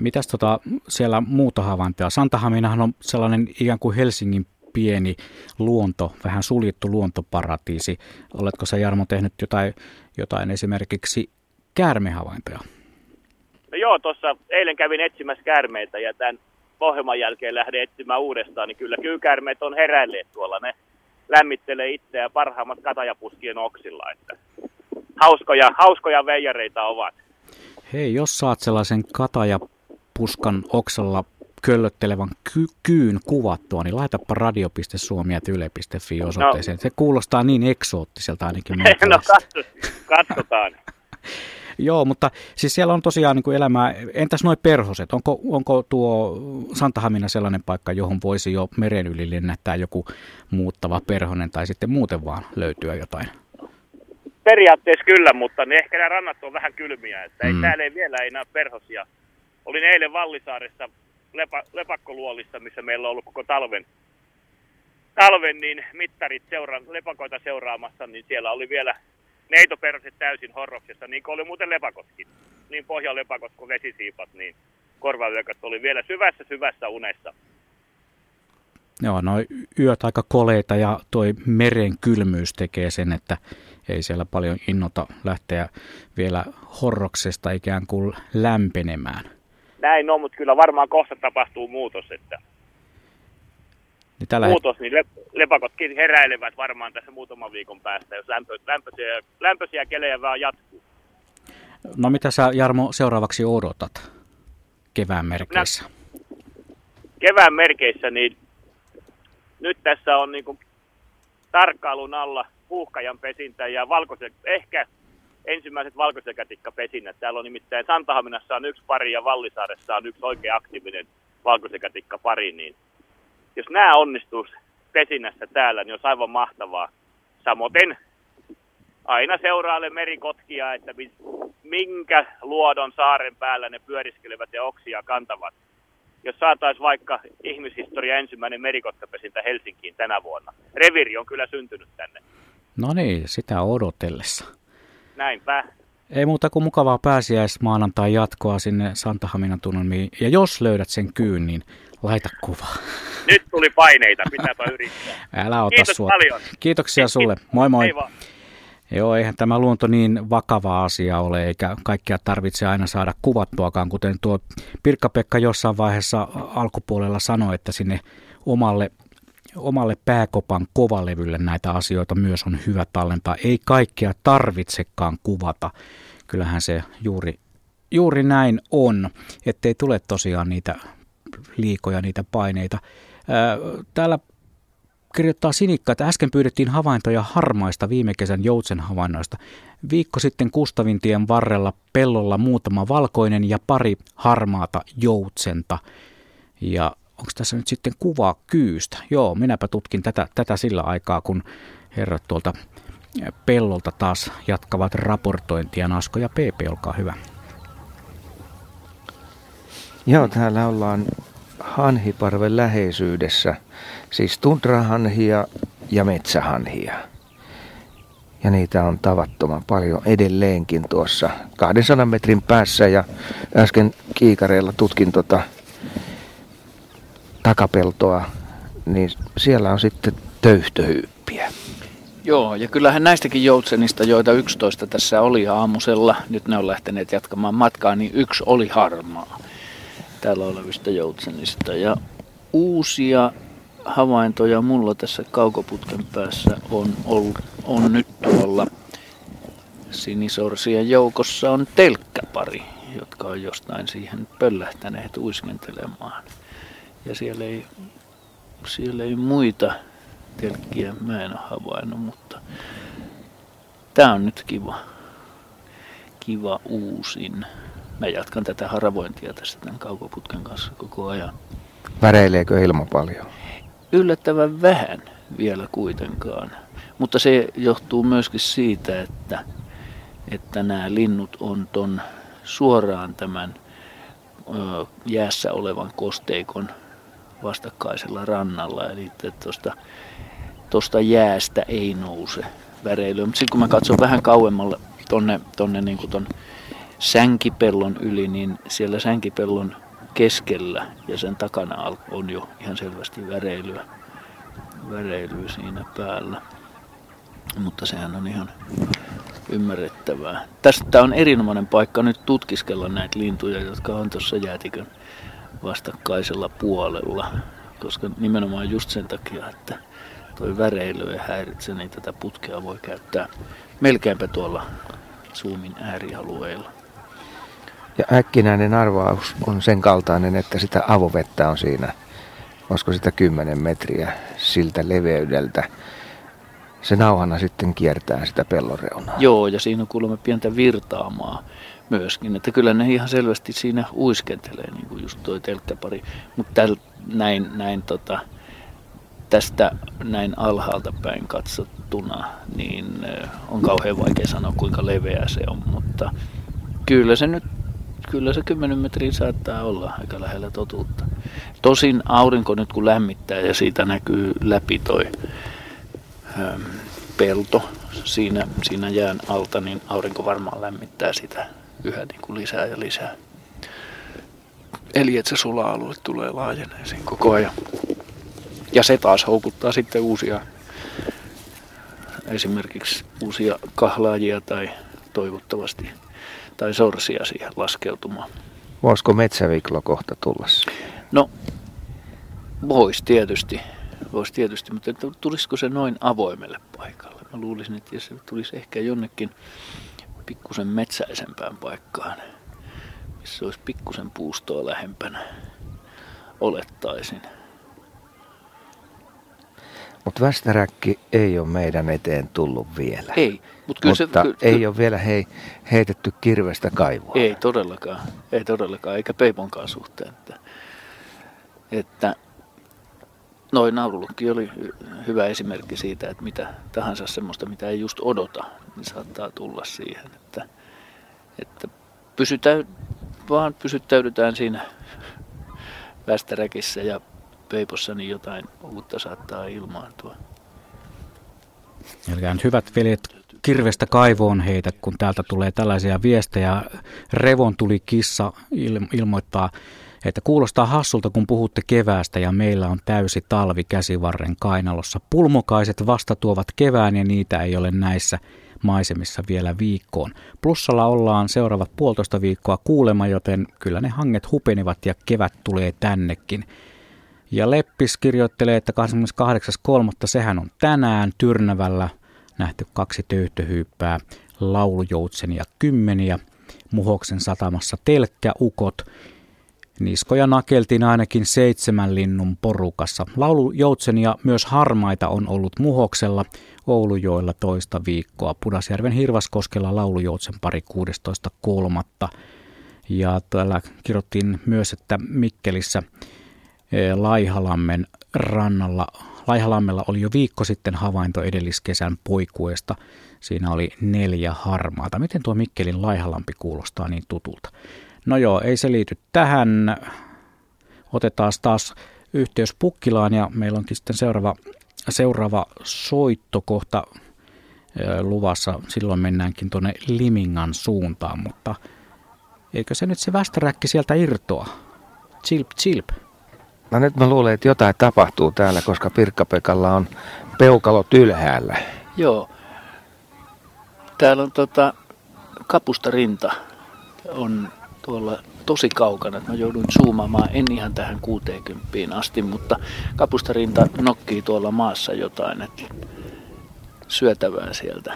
Mitäs tota, siellä muuta havaintoja? Santahaminahan on sellainen ikään kuin Helsingin pieni luonto, vähän suljettu luontoparatiisi. Oletko sä Jarmo tehnyt jotain, jotain esimerkiksi käärmehavaintoja?
No joo, tuossa eilen kävin etsimässä käärmeitä ja tämän ohjelman jälkeen lähden etsimään uudestaan, niin kyllä kyykäärmeet on heräilleet tuolla. Ne lämmittelee itseä parhaimmat katajapuskien oksilla. Että hauskoja, hauskoja veijareita ovat.
Hei, jos saat sellaisen katajapuskan oksalla köllöttelevän ky- kyyn kuvattua, niin laitapa radio.suomi.yle.fi osoitteeseen. No. Se kuulostaa niin eksoottiselta ainakin.
no katsotaan.
Joo, mutta siis siellä on tosiaan niin kuin elämää. Entäs noin perhoset? Onko, onko tuo Santahamina sellainen paikka, johon voisi jo meren yli lennättää joku muuttava perhonen tai sitten muuten vaan löytyä jotain?
Periaatteessa kyllä, mutta ne ehkä nämä rannat on vähän kylmiä. Että ei, mm. Täällä ei vielä ei näe perhosia. Olin eilen Vallisaaressa lepa, lepakkoluolissa, missä meillä on ollut koko talven, talven niin mittarit seura, lepakoita seuraamassa, niin siellä oli vielä neitoperset täysin horroksessa, niin kuin oli muuten lepakotkin. Niin pohjalepakot kuin vesisiipat, niin korvavyökät oli vielä syvässä syvässä unessa.
Joo, no yöt aika koleita ja toi meren kylmyys tekee sen, että ei siellä paljon innota lähteä vielä horroksesta ikään kuin lämpenemään.
Näin on, mutta kyllä varmaan kohta tapahtuu muutos, että niin tällä muutos, niin lepakotkin heräilevät varmaan tässä muutaman viikon päästä, jos lämpö, lämpöisiä, lämpöisiä kelejä vaan jatkuu.
No mitä sä Jarmo seuraavaksi odotat kevään merkeissä? No,
kevään merkeissä, niin nyt tässä on niin kuin tarkkailun alla puhkajan pesintä ja valkoisen, ehkä ensimmäiset valkosekätikkapesinnät. Täällä on nimittäin Santahaminassa on yksi pari ja Vallisaaressa on yksi oikein aktiivinen valkosekatikkapari, niin jos nämä onnistuisi pesinnässä täällä, niin olisi aivan mahtavaa. Samoin aina seuraalle merikotkia, että minkä luodon saaren päällä ne pyöriskelevät ja oksia kantavat. Jos saataisiin vaikka ihmishistoria ensimmäinen merikotkapesintä Helsinkiin tänä vuonna. Reviri on kyllä syntynyt tänne.
No niin, sitä odotellessa.
Näinpä.
Ei muuta kuin mukavaa pääsiäismaanantai jatkoa sinne Santahaminan tunnelmiin. Ja jos löydät sen kyyn, niin Laita kuva.
Nyt tuli paineita, pitääpä yrittää.
Älä ota
Kiitos
sua.
paljon.
Kiitoksia sulle. Moi moi. Joo, eihän tämä luonto niin vakava asia ole, eikä kaikkia tarvitse aina saada kuvattuakaan, kuten tuo Pirkka-Pekka jossain vaiheessa alkupuolella sanoi, että sinne omalle, omalle pääkopan kovalevylle näitä asioita myös on hyvä tallentaa. Ei kaikkea tarvitsekaan kuvata. Kyllähän se juuri, juuri näin on, ettei tule tosiaan niitä liikoja, niitä paineita. Täällä kirjoittaa Sinikka, että äsken pyydettiin havaintoja harmaista viime kesän joutsen havainnoista. Viikko sitten Kustavintien varrella pellolla muutama valkoinen ja pari harmaata joutsenta. Ja onko tässä nyt sitten kuva kyystä? Joo, minäpä tutkin tätä, tätä sillä aikaa, kun herrat tuolta pellolta taas jatkavat raportointia. Nasko ja PP, olkaa hyvä.
Joo, täällä ollaan hanhiparven läheisyydessä, siis tundrahanhia ja metsähanhia. Ja niitä on tavattoman paljon edelleenkin tuossa 200 metrin päässä ja äsken kiikareilla tutkin tota takapeltoa, niin siellä on sitten töyhtöhyyppiä.
Joo, ja kyllähän näistäkin joutsenista, joita 11 tässä oli aamusella, nyt ne on lähteneet jatkamaan matkaa, niin yksi oli harmaa täällä olevista joutsenista. Ja uusia havaintoja mulla tässä kaukoputken päässä on, on, on nyt tuolla sinisorsien joukossa on telkkäpari, jotka on jostain siihen pöllähtäneet uiskentelemaan. Ja siellä ei, siellä ei muita telkkiä mä en ole havainnut, mutta tämä on nyt kiva, kiva uusin. Mä jatkan tätä haravointia tässä tämän kaukoputken kanssa koko ajan.
Väreileekö ilma paljon?
Yllättävän vähän vielä kuitenkaan. Mutta se johtuu myöskin siitä, että, että nämä linnut on ton suoraan tämän ö, jäässä olevan kosteikon vastakkaisella rannalla. Eli tuosta tosta jäästä ei nouse väreilyä. Mutta sitten kun mä katson vähän kauemmalle tonne, tonne niin ton sänkipellon yli, niin siellä sänkipellon keskellä ja sen takana on jo ihan selvästi väreilyä, väreilyä siinä päällä. Mutta sehän on ihan ymmärrettävää. Tästä on erinomainen paikka nyt tutkiskella näitä lintuja, jotka on tuossa jäätikön vastakkaisella puolella. Koska nimenomaan just sen takia, että toi väreily ei häiritse, niin tätä putkea voi käyttää melkeinpä tuolla Zoomin äärialueilla.
Ja äkkinäinen arvaus on sen kaltainen, että sitä avovettä on siinä, olisiko sitä 10 metriä siltä leveydeltä. Se nauhana sitten kiertää sitä pellonreunaa.
Joo, ja siinä on kuulemma pientä virtaamaa myöskin. Että kyllä ne ihan selvästi siinä uiskentelee, niin kuin just toi telkkäpari. Mutta näin, näin tota, tästä näin alhaalta päin katsottuna, niin on kauhean vaikea sanoa kuinka leveä se on, mutta kyllä se nyt kyllä se 10 metriä saattaa olla aika lähellä totuutta. Tosin aurinko nyt kun lämmittää ja siitä näkyy läpi toi ähm, pelto siinä, siinä jään alta, niin aurinko varmaan lämmittää sitä yhä niin kuin lisää ja lisää. Eli että se sula-alue tulee laajeneeseen koko ajan. Ja se taas houkuttaa sitten uusia, esimerkiksi uusia kahlaajia tai toivottavasti tai sorsia siihen laskeutumaan.
Voisiko metsäviklo kohta tulla
No, voisi tietysti. Voisi tietysti, mutta tulisiko se noin avoimelle paikalle? Mä luulisin, että se tulisi ehkä jonnekin pikkusen metsäisempään paikkaan, missä olisi pikkusen puustoa lähempänä, olettaisin.
Mutta västäräkki ei ole meidän eteen tullut vielä.
Ei,
Mut kyllä mutta se, ky, ei ole vielä hei, heitetty kirvestä kaivoa.
Ei todellakaan, ei todellakaan, eikä peiponkaan suhteen. Että, että noin naurulukki oli hyvä esimerkki siitä, että mitä tahansa semmoista, mitä ei just odota, niin saattaa tulla siihen. Että, että pysytään, vaan pysyttäydytään siinä västäräkissä ja peipossa, niin jotain uutta saattaa ilmaantua.
Älkää nyt hyvät veljet kirvestä kaivoon heitä, kun täältä tulee tällaisia viestejä. Revon tuli kissa ilmoittaa, että kuulostaa hassulta, kun puhutte keväästä ja meillä on täysi talvi käsivarren kainalossa. Pulmokaiset vasta tuovat kevään ja niitä ei ole näissä maisemissa vielä viikkoon. Plussalla ollaan seuraavat puolitoista viikkoa kuulema, joten kyllä ne hanget hupenivat ja kevät tulee tännekin. Ja Leppis kirjoittelee, että 28.3. sehän on tänään Tyrnävällä nähty kaksi töyhtöhyyppää, laulujoutsen ja kymmeniä, Muhoksen satamassa telkkäukot. Niskoja nakeltiin ainakin seitsemän linnun porukassa. Laulujoutsen ja myös harmaita on ollut Muhoksella Oulujoilla toista viikkoa. Pudasjärven Hirvaskoskella laulujoutsen pari 16.3. Ja täällä kirjoittiin myös, että Mikkelissä eh, Laihalammen rannalla Laihalammella oli jo viikko sitten havainto edelliskesän poikuesta. Siinä oli neljä harmaata. Miten tuo Mikkelin Laihalampi kuulostaa niin tutulta? No joo, ei se liity tähän. Otetaan taas yhteys Pukkilaan ja meillä onkin sitten seuraava, seuraava soitto kohta luvassa. Silloin mennäänkin tuonne Limingan suuntaan, mutta eikö se nyt se västäräkki sieltä irtoa? Chilp, chilp.
No nyt mä luulen, että jotain tapahtuu täällä, koska Pirkkapekalla on peukalot ylhäällä.
Joo. Täällä on tota, kapusta rinta on tuolla tosi kaukana, mä jouduin zoomaamaan, en ihan tähän 60 asti, mutta kapustarinta nokkii tuolla maassa jotain, että syötävää sieltä.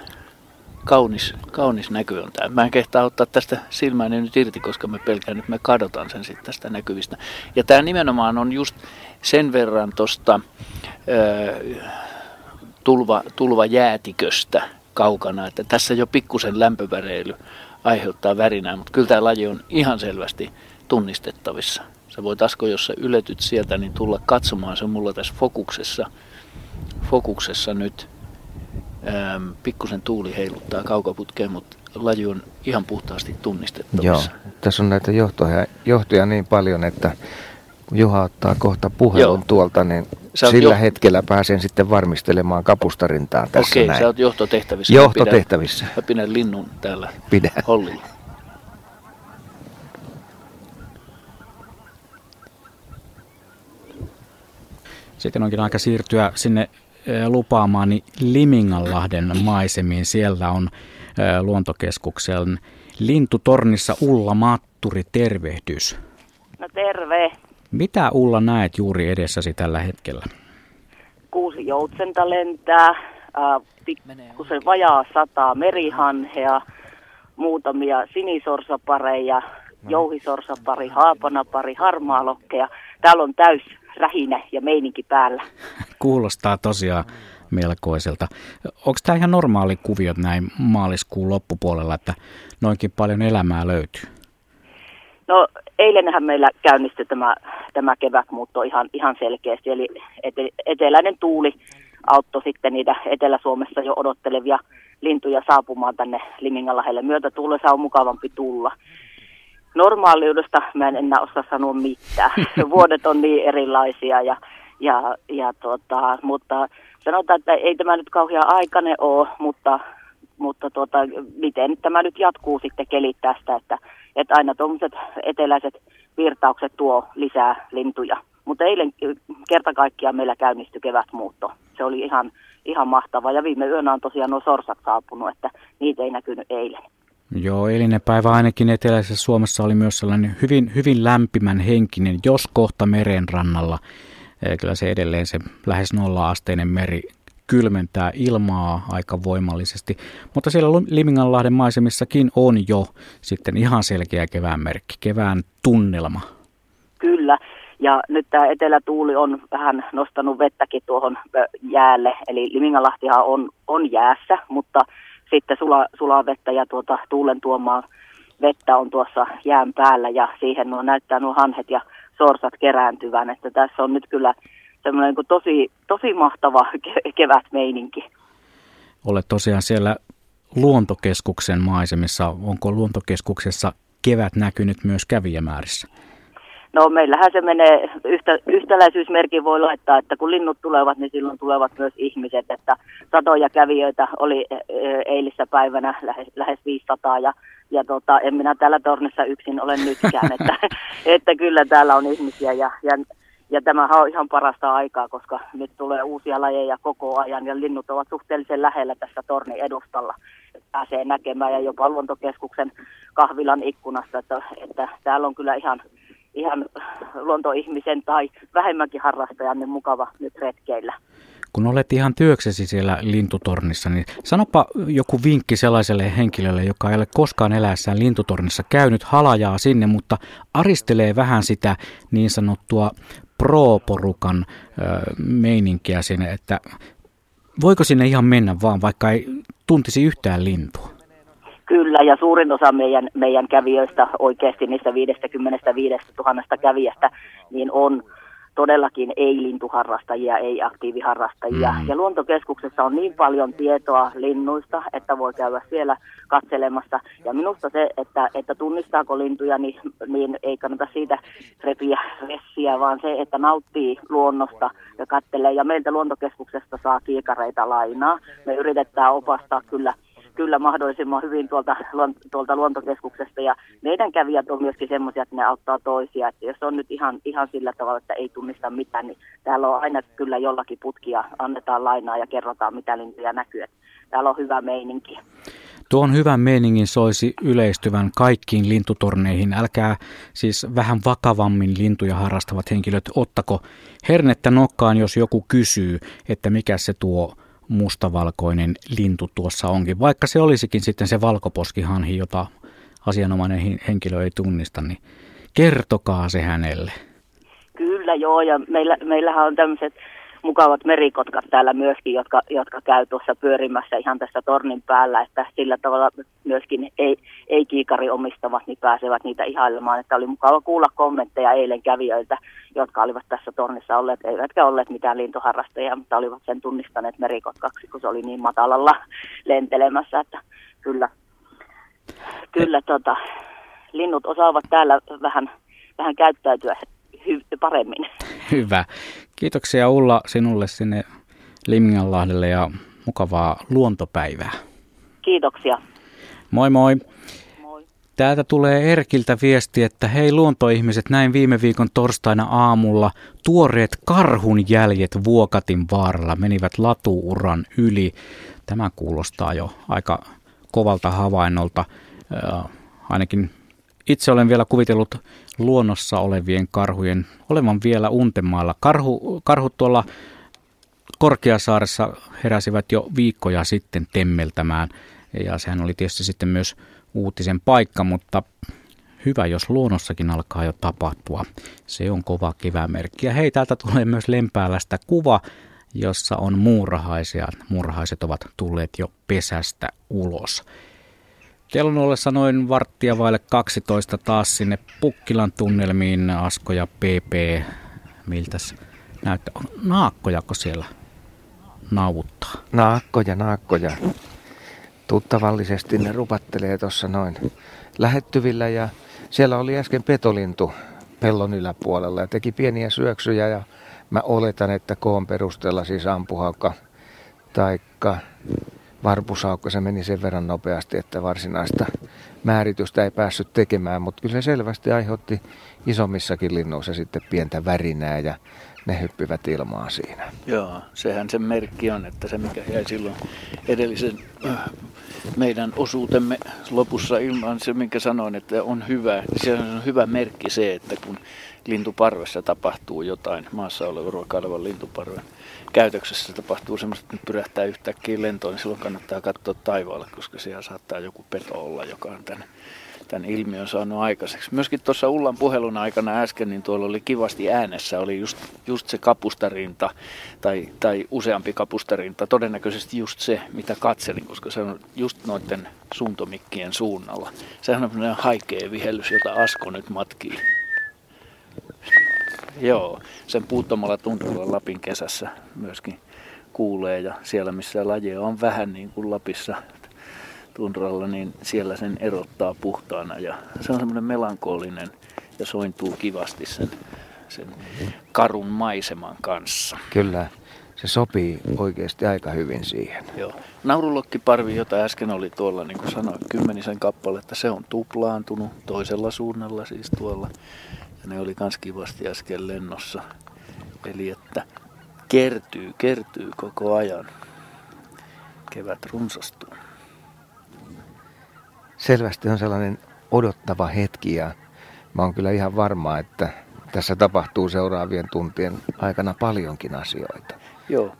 Kaunis, kaunis näky on tämä. Mä en kehtaa ottaa tästä silmääni nyt irti, koska me pelkään, että me kadotan sen sitten tästä näkyvistä. Ja tämä nimenomaan on just sen verran tuosta tulva, tulvajäätiköstä kaukana, että tässä jo pikkusen lämpöväreily aiheuttaa värinää, mutta kyllä tämä laji on ihan selvästi tunnistettavissa. Sä voit Asko, jos sä yletyt sieltä, niin tulla katsomaan. Se on mulla tässä fokuksessa, fokuksessa nyt. Ähm, pikkusen tuuli heiluttaa kaukoputkeen, mutta laji on ihan puhtaasti tunnistettavissa.
Joo, tässä on näitä johtoja, johtoja niin paljon, että kun Juha ottaa kohta puhelun Joo. tuolta, niin sillä jo... hetkellä pääsen sitten varmistelemaan kapustarintaa tässä
Okei,
näin.
sä oot johtotehtävissä.
Johtotehtävissä.
Mä pidän, mä pidän linnun täällä
Pidä.
hollilla.
Sitten onkin aika siirtyä sinne lupaamaani Liminganlahden maisemiin. Siellä on luontokeskuksen lintutornissa Ulla Matturi, tervehdys.
No terve.
Mitä Ulla näet juuri edessäsi tällä hetkellä?
Kuusi joutsenta lentää, äh, pikkusen vajaa sataa merihanhea, muutamia sinisorsapareja, no. jouhisorsapari, haapanapari, harmaalokkeja. Täällä on täys rähinä ja meininki päällä.
Kuulostaa tosiaan melkoiselta. Onko tämä ihan normaali kuvio näin maaliskuun loppupuolella, että noinkin paljon elämää löytyy?
No eilenhän meillä käynnistyi tämä, tämä kevätmuutto ihan, ihan selkeästi, eli eteläinen tuuli auttoi sitten niitä Etelä-Suomessa jo odottelevia lintuja saapumaan tänne Liminganlahdelle. Myötätuulessa on mukavampi tulla. Normaaliudesta mä en enää osaa sanoa mitään. Vuodet on niin erilaisia, ja, ja, ja tota, mutta sanotaan, että ei tämä nyt kauhean aikainen ole, mutta, mutta tota, miten tämä nyt jatkuu sitten kelit tästä, että että aina tuommoiset eteläiset virtaukset tuo lisää lintuja. Mutta eilen kerta kaikkiaan meillä käynnistyi kevätmuutto. Se oli ihan, ihan mahtava ja viime yönä on tosiaan nuo sorsat saapunut, että niitä ei näkynyt eilen.
Joo, eilinen päivä ainakin eteläisessä Suomessa oli myös sellainen hyvin, hyvin lämpimän henkinen, jos kohta merenrannalla. Kyllä se edelleen se lähes nolla-asteinen meri kylmentää ilmaa aika voimallisesti. Mutta siellä Liminganlahden maisemissakin on jo sitten ihan selkeä kevään merkki, kevään tunnelma.
Kyllä, ja nyt tämä etelätuuli on vähän nostanut vettäkin tuohon jäälle, eli Liminganlahtihan on, on jäässä, mutta sitten sula, sulaa vettä ja tuota tuulen tuomaa vettä on tuossa jään päällä ja siihen nuo näyttää nuo hanhet ja sorsat kerääntyvän, että tässä on nyt kyllä semmoinen kuin tosi, tosi mahtava ke- kevätmeininki.
Olet tosiaan siellä luontokeskuksen maisemissa. Onko luontokeskuksessa kevät näkynyt myös kävijämäärissä?
No meillähän se menee, yhtä, yhtäläisyysmerkin voi laittaa, että kun linnut tulevat, niin silloin tulevat myös ihmiset, että satoja kävijöitä oli e, e, eilissä päivänä lähes, lähes 500 ja, ja tota, en minä täällä tornissa yksin ole nytkään, että, että kyllä täällä on ihmisiä ja, ja ja tämä on ihan parasta aikaa, koska nyt tulee uusia lajeja koko ajan ja linnut ovat suhteellisen lähellä tässä tornin edustalla. Pääsee näkemään ja jopa luontokeskuksen kahvilan ikkunasta, että, että täällä on kyllä ihan, ihan luontoihmisen tai vähemmänkin harrastajan niin mukava nyt retkeillä.
Kun olet ihan työksesi siellä lintutornissa, niin sanopa joku vinkki sellaiselle henkilölle, joka ei ole koskaan eläessään lintutornissa käynyt, halajaa sinne, mutta aristelee vähän sitä niin sanottua pro-porukan meininkiä sinne, että voiko sinne ihan mennä vaan, vaikka ei tuntisi yhtään lintua?
Kyllä, ja suurin osa meidän, meidän kävijöistä oikeasti niistä 55 000 kävijästä, niin on todellakin ei-lintuharrastajia, ei-aktiiviharrastajia. Mm. Ja luontokeskuksessa on niin paljon tietoa linnuista, että voi käydä siellä katselemassa. Ja minusta se, että, että tunnistaako lintuja, niin, niin ei kannata siitä repiä vessiä, vaan se, että nauttii luonnosta ja kattelee. Ja meiltä luontokeskuksesta saa kiikareita lainaa. Me yritetään opastaa kyllä kyllä mahdollisimman hyvin tuolta, tuolta luontokeskuksesta. Ja meidän kävijät on myöskin semmoisia, että ne auttaa toisia. Että jos on nyt ihan, ihan sillä tavalla, että ei tunnista mitään, niin täällä on aina kyllä jollakin putkia, annetaan lainaa ja kerrotaan, mitä lintuja näkyy. Että täällä on hyvä meininki.
Tuon hyvän meiningin soisi yleistyvän kaikkiin lintutorneihin. Älkää siis vähän vakavammin lintuja harrastavat henkilöt ottako hernettä nokkaan, jos joku kysyy, että mikä se tuo mustavalkoinen lintu tuossa onkin. Vaikka se olisikin sitten se valkoposkihanhi, jota asianomainen henkilö ei tunnista, niin kertokaa se hänelle.
Kyllä joo, ja meillä, meillähän on tämmöiset mukavat merikotkat täällä myöskin, jotka, jotka käy tuossa pyörimässä ihan tässä tornin päällä, että sillä tavalla myöskin ei, ei kiikari omistavat, niin pääsevät niitä ihailemaan. Että oli mukava kuulla kommentteja eilen kävijöiltä, jotka olivat tässä tornissa olleet, eivätkä olleet mitään lintuharrastajia, mutta olivat sen tunnistaneet merikotkaksi, kun se oli niin matalalla lentelemässä, että kyllä, kyllä tota, linnut osaavat täällä vähän, vähän käyttäytyä paremmin.
Hyvä. Kiitoksia Ulla sinulle sinne Liminganlahdelle ja mukavaa luontopäivää.
Kiitoksia.
Moi moi. Moi. Täältä tulee Erkiltä viesti, että hei luontoihmiset, näin viime viikon torstaina aamulla tuoreet karhun jäljet Vuokatin vaaralla menivät latuuran yli. Tämä kuulostaa jo aika kovalta havainnolta. Äh, ainakin itse olen vielä kuvitellut luonnossa olevien karhujen olevan vielä untemaalla. Karhu, karhut tuolla Korkeasaaressa heräsivät jo viikkoja sitten temmeltämään ja sehän oli tietysti sitten myös uutisen paikka, mutta hyvä, jos luonnossakin alkaa jo tapahtua. Se on kova kevämerkki. Ja hei, täältä tulee myös Lempäälästä kuva, jossa on muurahaisia. Muurahaiset ovat tulleet jo pesästä ulos. Kellon ollessa noin varttia vaille 12 taas sinne Pukkilan tunnelmiin Asko ja PP. Miltäs näyttää? Naakkojako siellä nauvuttaa?
Naakkoja, naakkoja. Tuttavallisesti ne rupattelee tuossa noin lähettyvillä ja siellä oli äsken petolintu pellon yläpuolella ja teki pieniä syöksyjä ja mä oletan, että koon perusteella siis ampuhaukka taikka varpusaukko, se meni sen verran nopeasti, että varsinaista määritystä ei päässyt tekemään, mutta kyllä se selvästi aiheutti isommissakin linnuissa sitten pientä värinää ja ne hyppivät ilmaa siinä.
Joo, sehän se merkki on, että se mikä jäi silloin edellisen äh, meidän osuutemme lopussa ilmaan, se minkä sanoin, että on hyvä, se on hyvä merkki se, että kun lintuparvessa tapahtuu jotain, maassa olevan ruokailevan lintuparven käytöksessä tapahtuu semmoista, että pyrähtää yhtäkkiä lentoon, niin silloin kannattaa katsoa taivaalle, koska siellä saattaa joku peto olla, joka on tämän, tämän ilmiön saanut aikaiseksi. Myöskin tuossa Ullan puhelun aikana äsken, niin tuolla oli kivasti äänessä, oli just, just se kapustarinta tai, tai useampi kapustarinta, todennäköisesti just se, mitä katselin, koska se on just noiden suuntomikkien suunnalla. Sehän on haikea vihellys, jota Asko nyt matkii. Joo, sen puuttomalla tuntulla Lapin kesässä myöskin kuulee ja siellä missä lajeja on vähän niin kuin Lapissa tunralla, niin siellä sen erottaa puhtaana ja se on semmoinen melankolinen ja sointuu kivasti sen, sen karun maiseman kanssa.
Kyllä, se sopii oikeasti aika hyvin siihen.
Joo. Naurulokkiparvi, jota äsken oli tuolla, niin kuin sanoin, kymmenisen kappaletta, se on tuplaantunut toisella suunnalla siis tuolla ja ne oli kans kivasti äsken lennossa. Eli että kertyy, kertyy koko ajan. Kevät runsastuu.
Selvästi on sellainen odottava hetki ja mä oon kyllä ihan varma, että tässä tapahtuu seuraavien tuntien aikana paljonkin asioita.
Joo,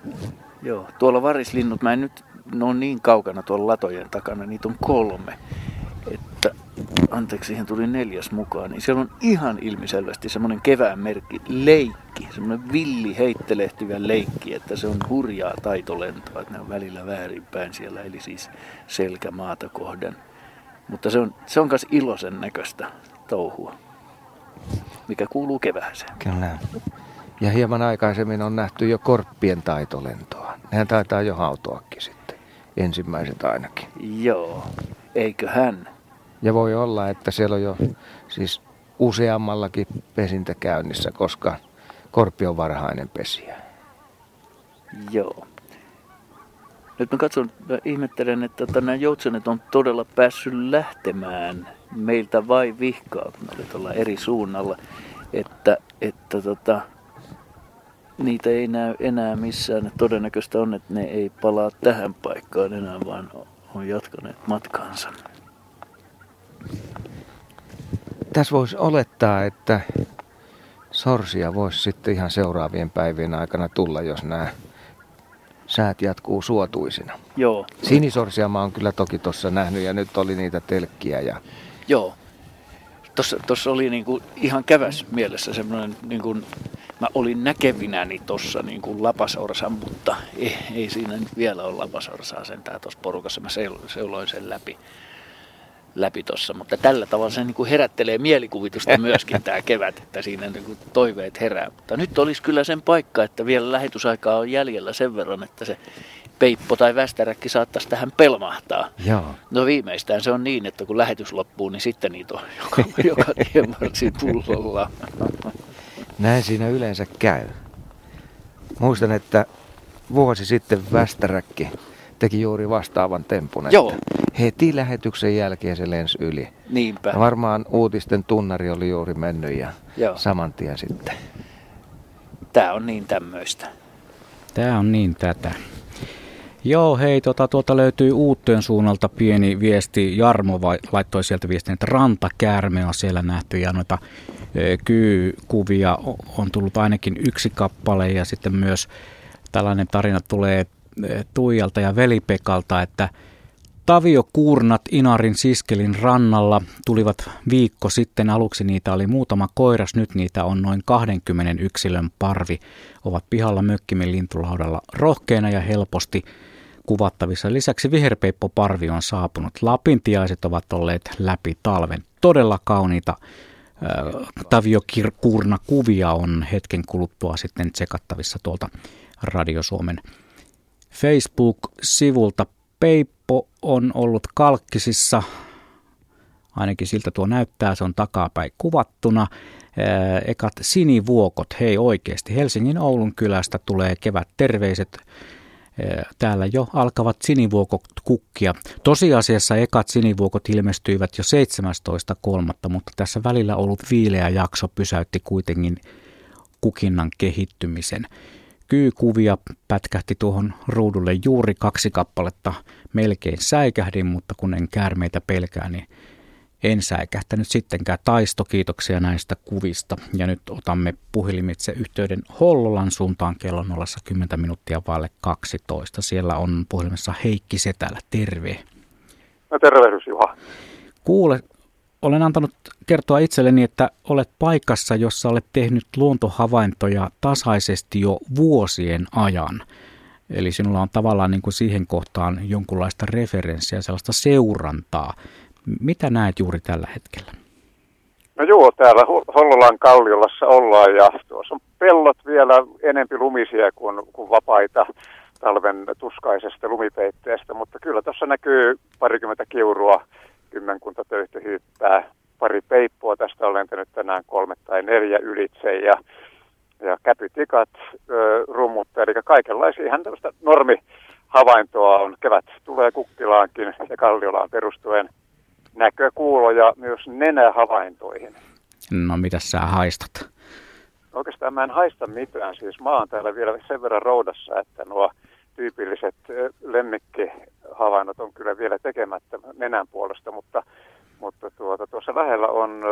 joo. Tuolla varislinnut, mä en nyt, ne on niin kaukana tuolla latojen takana, niitä on kolme anteeksi, siihen tuli neljäs mukaan, niin siellä on ihan ilmiselvästi semmoinen kevään merkki, leikki, semmoinen villi heittelehtivä leikki, että se on hurjaa taitolentoa, että ne on välillä väärinpäin siellä, eli siis selkämaata kohden. Mutta se on, se on myös iloisen näköistä touhua, mikä kuuluu kevääseen.
Kyllä. Ja hieman aikaisemmin on nähty jo korppien taitolentoa. Nehän taitaa jo hautoakin sitten, ensimmäiset ainakin.
Joo, eikö hän?
Ja voi olla, että siellä on jo siis useammallakin pesintä käynnissä, koska korppi on varhainen pesiä.
Joo. Nyt mä katson, mä ihmettelen, että tota, nämä joutsenet on todella päässyt lähtemään meiltä vai vihkaa, kun ne tuolla eri suunnalla. Että, että tota, niitä ei näy enää missään. Todennäköistä on, että ne ei palaa tähän paikkaan enää, vaan on jatkaneet matkaansa.
Tässä voisi olettaa, että sorsia voisi sitten ihan seuraavien päivien aikana tulla, jos nämä säät jatkuu suotuisina.
Joo.
Sinisorsia mä oon kyllä toki tuossa nähnyt ja nyt oli niitä telkkiä. Ja...
Joo. Tuossa oli niinku ihan käväs mielessä semmoinen, niinku, mä olin näkevinäni tuossa niinku lapasaurasa, mutta ei, ei siinä nyt vielä ole lapasaurasaa sentään tuossa porukassa. Mä seuloin sen läpi läpi tuossa, mutta tällä tavalla se niin kuin herättelee mielikuvitusta myöskin tämä kevät, että siinä niin kuin toiveet herää. Mutta nyt olisi kyllä sen paikka, että vielä lähetysaikaa on jäljellä sen verran, että se peippo tai västäräkki saattaisi tähän pelmahtaa.
Joo.
No viimeistään se on niin, että kun lähetys loppuu, niin sitten niitä on joka, joka tienvarsin pullolla.
Näin siinä yleensä käy. Muistan, että vuosi sitten västäräkki teki juuri vastaavan tempun.
Joo.
Heti lähetyksen jälkeen se lensi yli.
Niinpä.
Ja varmaan uutisten tunnari oli juuri mennyt ja
Joo.
saman tien sitten.
Tämä on niin tämmöistä.
Tämä on niin tätä. Joo, hei, tuota, tuota löytyy Uuttyön suunnalta pieni viesti. Jarmo vai, laittoi sieltä viestin, että rantakäärme on siellä nähty ja noita e, kyykuvia on tullut ainakin yksi kappale ja sitten myös tällainen tarina tulee Tuijalta ja Velipekalta, että Taviokuurnat Inarin Siskelin rannalla tulivat viikko sitten. Aluksi niitä oli muutama koiras, nyt niitä on noin 20 yksilön parvi. Ovat pihalla mökkimen lintulaudalla rohkeina ja helposti kuvattavissa. Lisäksi viherpeippoparvi on saapunut. Lapintiaiset ovat olleet läpi talven. Todella kauniita Taviokuurna kuvia on hetken kuluttua sitten tsekattavissa tuolta Radio Suomen Facebook-sivulta. Peippo on ollut kalkkisissa, ainakin siltä tuo näyttää, se on takapäin kuvattuna. Ekat sinivuokot, hei oikeasti, Helsingin Oulun kylästä tulee kevät terveiset. Täällä jo alkavat sinivuokot kukkia. Tosiasiassa ekat sinivuokot ilmestyivät jo 17.3., mutta tässä välillä ollut viileä jakso pysäytti kuitenkin kukinnan kehittymisen kyykuvia pätkähti tuohon ruudulle juuri kaksi kappaletta. Melkein säikähdin, mutta kun en käärmeitä pelkää, niin en säikähtänyt sittenkään. Taisto, kiitoksia näistä kuvista. Ja nyt otamme puhelimitse yhteyden Hollolan suuntaan kello 010 minuuttia vaille 12. Siellä on puhelimessa Heikki Setälä. Terve.
No tervehdys Juha.
Kuule, olen antanut kertoa itselleni, että olet paikassa, jossa olet tehnyt luontohavaintoja tasaisesti jo vuosien ajan. Eli sinulla on tavallaan niin kuin siihen kohtaan jonkunlaista referenssiä, sellaista seurantaa. Mitä näet juuri tällä hetkellä?
No joo, täällä Hollolan kalliolassa ollaan ja tuossa on pellot vielä enempi lumisia kuin, kuin vapaita talven tuskaisesta lumipeitteestä, mutta kyllä tuossa näkyy parikymmentä kiurua kymmenkunta töitä hyppää. Pari peippua tästä on lentänyt tänään kolme tai neljä ylitse ja, ja käpytikat ö, rummutta. Eli kaikenlaisia ihan tämmöistä normihavaintoa on. Kevät tulee kukkilaankin ja kalliolaan perustuen näkö, kuulo ja myös nenähavaintoihin.
No mitä sä haistat?
Oikeastaan mä en haista mitään. Siis mä oon täällä vielä sen verran roudassa, että nuo tyypilliset lemmikkihavainnot on kyllä vielä tekemättä nenän puolesta, mutta, mutta tuota, tuossa lähellä on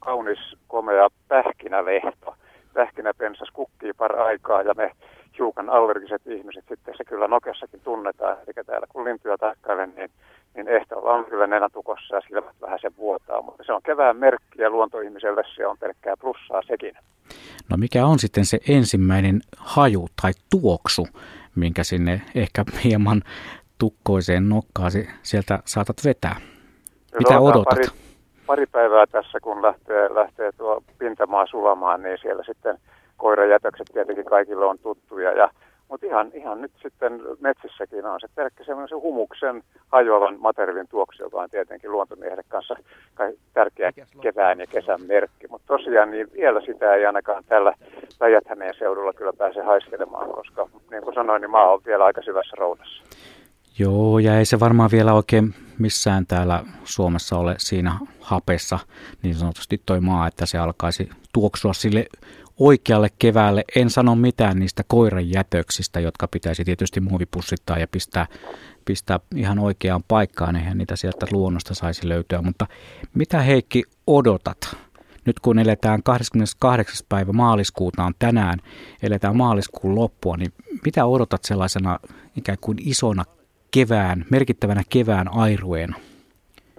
kaunis, komea pähkinälehto. Pähkinäpensas kukkii par aikaa ja me hiukan allergiset ihmiset sitten se kyllä nokessakin tunnetaan. Eli täällä kun lintuja tarkkailen, niin, niin ehtoilla on kyllä nenätukossa ja silmät vähän se vuotaa. Mutta se on kevään merkki ja luontoihmiselle se on pelkkää plussaa sekin.
No mikä on sitten se ensimmäinen haju tai tuoksu, minkä sinne ehkä hieman tukkoiseen nokkaasi sieltä saatat vetää. Mitä odotat?
Pari, pari päivää tässä, kun lähtee, lähtee tuo pintamaa sulamaan, niin siellä sitten koirajätökset tietenkin kaikille on tuttuja. Ja, mutta ihan, ihan nyt sitten metsissäkin on se pelkkä semmoisen humuksen hajoavan materiaalin tuoksu, joka on tietenkin luontomiehelle kanssa tärkeä kevään ja kesän merkki. Mutta tosiaan niin vielä sitä ei ainakaan tällä päijät seudulla kyllä pääse haistelemaan, koska niin kuin sanoin, niin maa on vielä aika syvässä roudassa.
Joo, ja ei se varmaan vielä oikein missään täällä Suomessa ole siinä hapessa niin sanotusti toi maa, että se alkaisi tuoksua sille oikealle keväälle. En sano mitään niistä koiran jätöksistä, jotka pitäisi tietysti muovipussittaa ja pistää pistää ihan oikeaan paikkaan, eihän niitä sieltä luonnosta saisi löytyä. Mutta mitä Heikki odotat? Nyt kun eletään 28. päivä maaliskuuta on tänään, eletään maaliskuun loppua, niin mitä odotat sellaisena ikään kuin isona kevään, merkittävänä kevään airueena?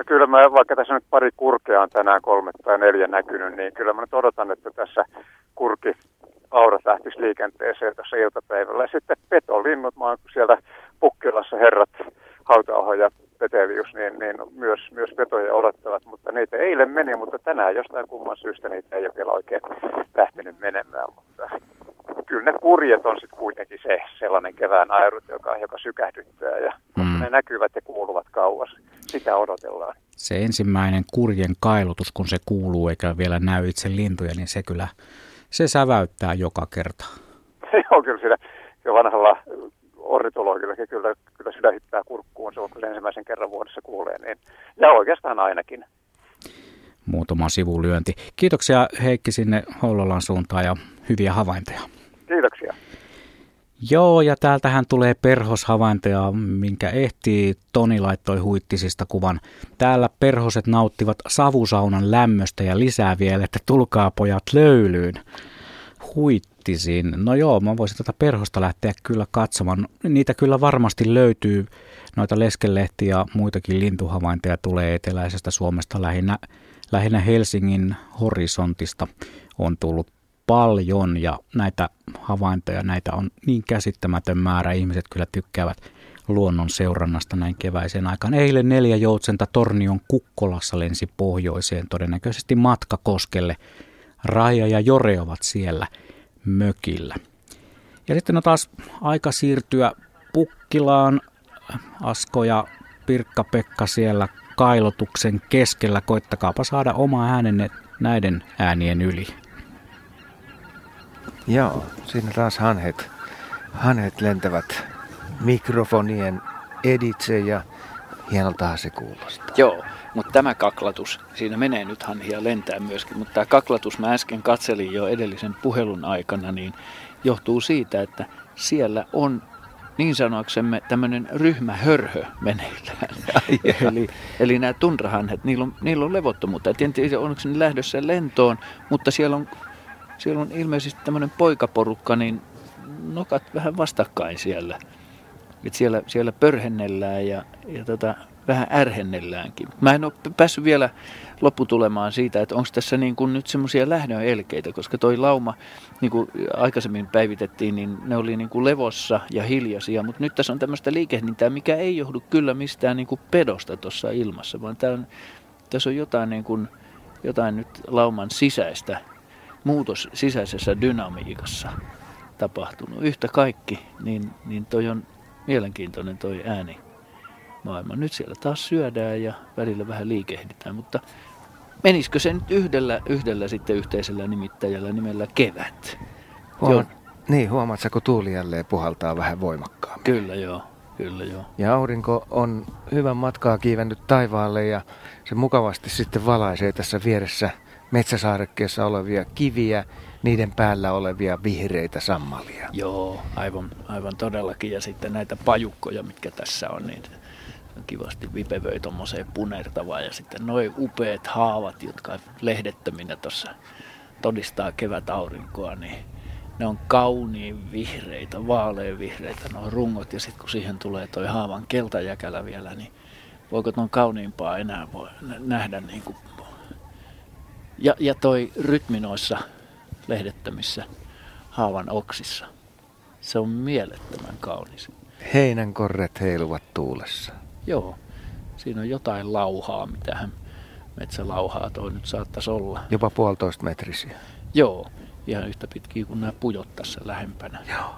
Kyllä mä, vaikka tässä nyt pari kurkea on tänään kolme tai neljä näkynyt, niin kyllä mä nyt odotan, että tässä kurki aurat lähtisi liikenteeseen tässä iltapäivällä. Ja sitten petolinnut, mä oon siellä Pukkilassa herrat, Hautaoho ja Petelius, niin, niin myös, myös petoja odottavat, mutta niitä eilen meni, mutta tänään jostain kumman syystä niitä ei ole vielä oikein lähtenyt menemään. Mutta kyllä ne kurjet on sitten kuitenkin se sellainen kevään airut, joka, joka sykähdyttää ja mm. ne näkyvät Sitä odotellaan.
Se ensimmäinen kurjen kailutus, kun se kuuluu eikä vielä näy itse lintuja, niin se kyllä se säväyttää joka kerta.
Joo, kyllä siinä vanhalla ornitologillakin kyllä, kyllä sydä hyppää kurkkuun, se on kun ensimmäisen kerran vuodessa kuulee, niin, ja oikeastaan ainakin.
Muutama sivulyönti. Kiitoksia Heikki sinne Hollolan suuntaan ja hyviä havaintoja.
Kiitoksia.
Joo, ja täältähän tulee perhoshavaintoja, minkä ehtii. Toni laittoi huittisista kuvan. Täällä perhoset nauttivat savusaunan lämmöstä ja lisää vielä, että tulkaa pojat löylyyn. Huittisiin. No joo, mä voisin tätä perhosta lähteä kyllä katsomaan. Niitä kyllä varmasti löytyy. Noita leskelehtiä ja muitakin lintuhavaintoja tulee eteläisestä Suomesta lähinnä, lähinnä Helsingin horisontista on tullut paljon ja näitä havaintoja, näitä on niin käsittämätön määrä. Ihmiset kyllä tykkäävät luonnon seurannasta näin keväiseen aikaan. Eilen neljä joutsenta Tornion Kukkolassa lensi pohjoiseen, todennäköisesti matkakoskelle. Raija ja Jore ovat siellä mökillä. Ja sitten on taas aika siirtyä Pukkilaan. Asko ja Pirkka-Pekka siellä kailotuksen keskellä. Koittakaapa saada oma äänenne näiden äänien yli.
Joo, siinä taas hanhet, hanhet lentävät mikrofonien editse ja hienoltahan se kuulostaa.
Joo, mutta tämä kaklatus, siinä menee nyt hanhia lentää myöskin, mutta tämä kaklatus mä äsken katselin jo edellisen puhelun aikana, niin johtuu siitä, että siellä on niin sanoaksemme tämmöinen ryhmähörhö meneillään. eli, eli nämä tundrahanhet, niillä on, niillä on levottomuutta. Et en tiedä, onko ne lähdössä lentoon, mutta siellä on siellä on ilmeisesti tämmöinen poikaporukka, niin nokat vähän vastakkain siellä. Et siellä, siellä pörhennellään ja, ja tota, vähän ärhennelläänkin. Mä en ole päässyt vielä lopputulemaan siitä, että onko tässä niin kuin nyt semmoisia lähdöelkeitä, koska toi lauma, niin kuin aikaisemmin päivitettiin, niin ne oli niin kuin levossa ja hiljaisia, mutta nyt tässä on tämmöistä liikehdintää, mikä ei johdu kyllä mistään niin kuin pedosta tuossa ilmassa, vaan tää on, tässä on jotain, niin kuin, jotain nyt lauman sisäistä muutos sisäisessä dynamiikassa tapahtunut. Yhtä kaikki, niin, niin toi on mielenkiintoinen toi ääni maailma. Nyt siellä taas syödään ja välillä vähän liikehditään, mutta menisikö se nyt yhdellä, yhdellä sitten yhteisellä nimittäjällä nimellä kevät?
Huomaat, niin, huomaatko, kun tuuli jälleen puhaltaa vähän voimakkaammin?
Kyllä joo, kyllä joo.
Ja aurinko on hyvän matkaa kiivennyt taivaalle ja se mukavasti sitten valaisee tässä vieressä metsäsaarekkeessa olevia kiviä, niiden päällä olevia vihreitä sammalia.
Joo, aivan, aivan todellakin. Ja sitten näitä pajukkoja, mitkä tässä on, niin kivasti vipevöi tuommoiseen punertavaa. Ja sitten noin upeat haavat, jotka lehdettöminä tuossa todistaa kevät aurinkoa, niin ne on kauniin vihreitä, vaalean vihreitä, nuo rungot. Ja sitten kun siihen tulee toi haavan keltajäkälä vielä, niin voiko tuon kauniimpaa enää voi nähdä niin kuin ja, ja toi rytmi noissa lehdettömissä haavan oksissa. Se on mielettömän kaunis.
Heinänkorret heiluvat tuulessa.
Joo, siinä on jotain lauhaa, mitähän metsälauhaa toi nyt saattaisi olla.
Jopa puolitoista metrisiä.
Joo, ihan yhtä pitkiä kuin nämä pujot tässä lähempänä
Joo.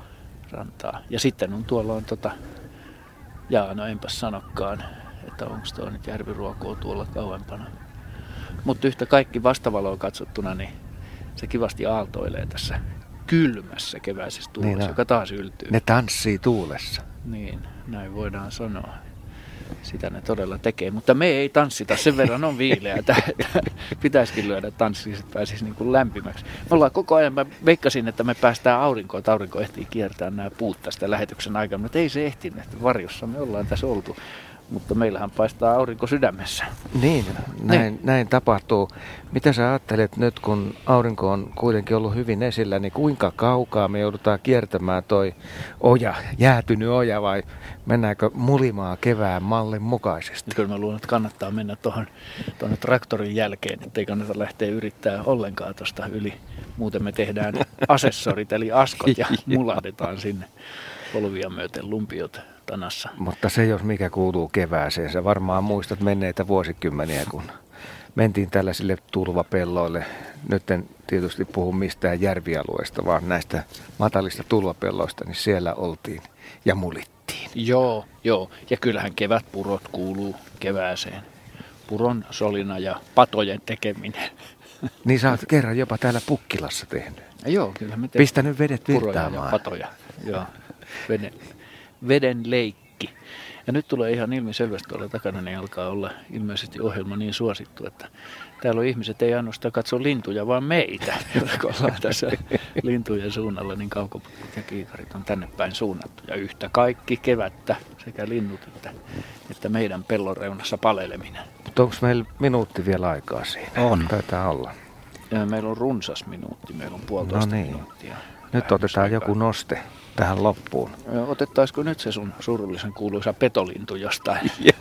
rantaa. Ja sitten on tuolla on tota, jaa no enpäs sanokaan, että onko tuo nyt järviruokoa tuolla kauempana. Mutta yhtä kaikki vastavaloa katsottuna, niin se kivasti aaltoilee tässä kylmässä keväisessä tuulessa, niin joka taas yltyy.
Ne tanssii tuulessa.
Niin, näin voidaan sanoa. Sitä ne todella tekee, mutta me ei tanssita, sen verran on viileä, että pitäisikin lyödä tanssia, että pääsisi niin kuin lämpimäksi. Me ollaan koko ajan, mä veikkasin, että me päästään aurinkoon, että aurinko ehtii kiertää nämä puut tästä lähetyksen aikana, mutta ei se ehtinyt, että varjossa me ollaan tässä oltu mutta meillähän paistaa aurinko sydämessä.
Niin, näin, niin. näin tapahtuu. Mitä sä ajattelet nyt, kun aurinko on kuitenkin ollut hyvin esillä, niin kuinka kaukaa me joudutaan kiertämään toi oja, jäätynyt oja vai mennäänkö mulimaa kevään mallin mukaisesti?
Kyllä mä luulen, että kannattaa mennä tuohon tuonne traktorin jälkeen, ettei kannata lähteä yrittää ollenkaan tuosta yli. Muuten me tehdään asessorit eli askot ja mulahdetaan sinne polvia myöten lumpiot tanassa.
Mutta se jos mikä kuuluu kevääseen, sä varmaan muistat menneitä vuosikymmeniä, kun mentiin tällaisille tulvapelloille. Nyt en tietysti puhu mistään järvialueesta, vaan näistä matalista tulvapelloista, niin siellä oltiin ja mulittiin.
Joo, joo. Ja kyllähän kevätpurot kuuluu kevääseen. Puron solina ja patojen tekeminen.
Niin sä oot kerran jopa täällä Pukkilassa tehnyt.
Ja joo, kyllä me
Pistänyt vedet virtaamaan.
ja patoja, joo. Veden, veden leikki. Ja nyt tulee ihan ilmiselvästi tuolla takana, niin alkaa olla ilmeisesti ohjelma niin suosittu, että täällä on ihmiset ei ainoastaan katso lintuja, vaan meitä, kun ollaan tässä lintujen suunnalla, niin kaukopukut ja kiikarit on tänne päin suunnattu. Ja yhtä kaikki kevättä, sekä linnut että, että meidän pellon reunassa paleleminen.
Mutta onko meillä minuutti vielä aikaa siinä?
On.
Taitaa olla.
Ja meillä on runsas minuutti, meillä on puolitoista
no niin.
minuuttia.
Nyt otetaan joku noste tähän loppuun.
Otettaisiko nyt se sun surullisen kuuluisa petolintu jostain?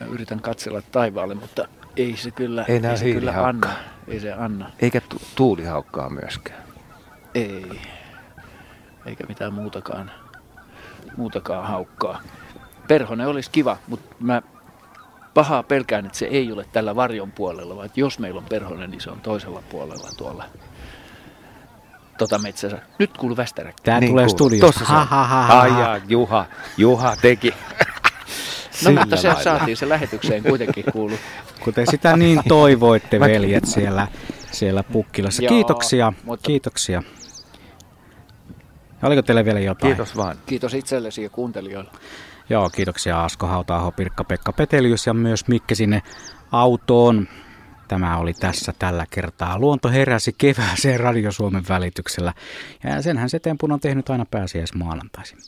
Mä yritän katsella taivaalle, mutta ei se kyllä,
Ei
ei se kyllä anna. Ei se anna.
Eikä tu- tuulihaukkaa myöskään.
Ei. Eikä mitään muutakaan, muutakaan haukkaa. Perhonen olisi kiva, mutta mä pahaa pelkään, että se ei ole tällä varjon puolella, vaan että jos meillä on perhonen, niin se on toisella puolella tuolla tota metsässä. Nyt kuuluu västäräkki.
Tää
Niin
tulee
kuuluu.
studiosta.
Tossa
Ha, ha, ha, ha.
Ai jaa, Juha, Juha teki.
No
Sillä
mutta se
lailla.
saatiin se lähetykseen kuitenkin kuulu.
Kuten sitä niin toivoitte, veljet, siellä, siellä Pukkilassa.
Joo,
Kiitoksia,
mutta-
kiitoksia. Oliko teille vielä jotain?
Kiitos vaan.
Kiitos itsellesi ja kuuntelijoille.
Joo, kiitoksia Asko Hautaaho, Pirkka-Pekka Petelius ja myös Mikke sinne autoon. Tämä oli tässä tällä kertaa. Luonto heräsi kevääseen Radio Suomen välityksellä. Ja senhän se tempun on tehnyt aina pääsiäismaanantaisin.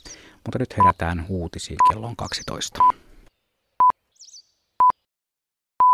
Mutta nyt herätään uutisiin kello on 12.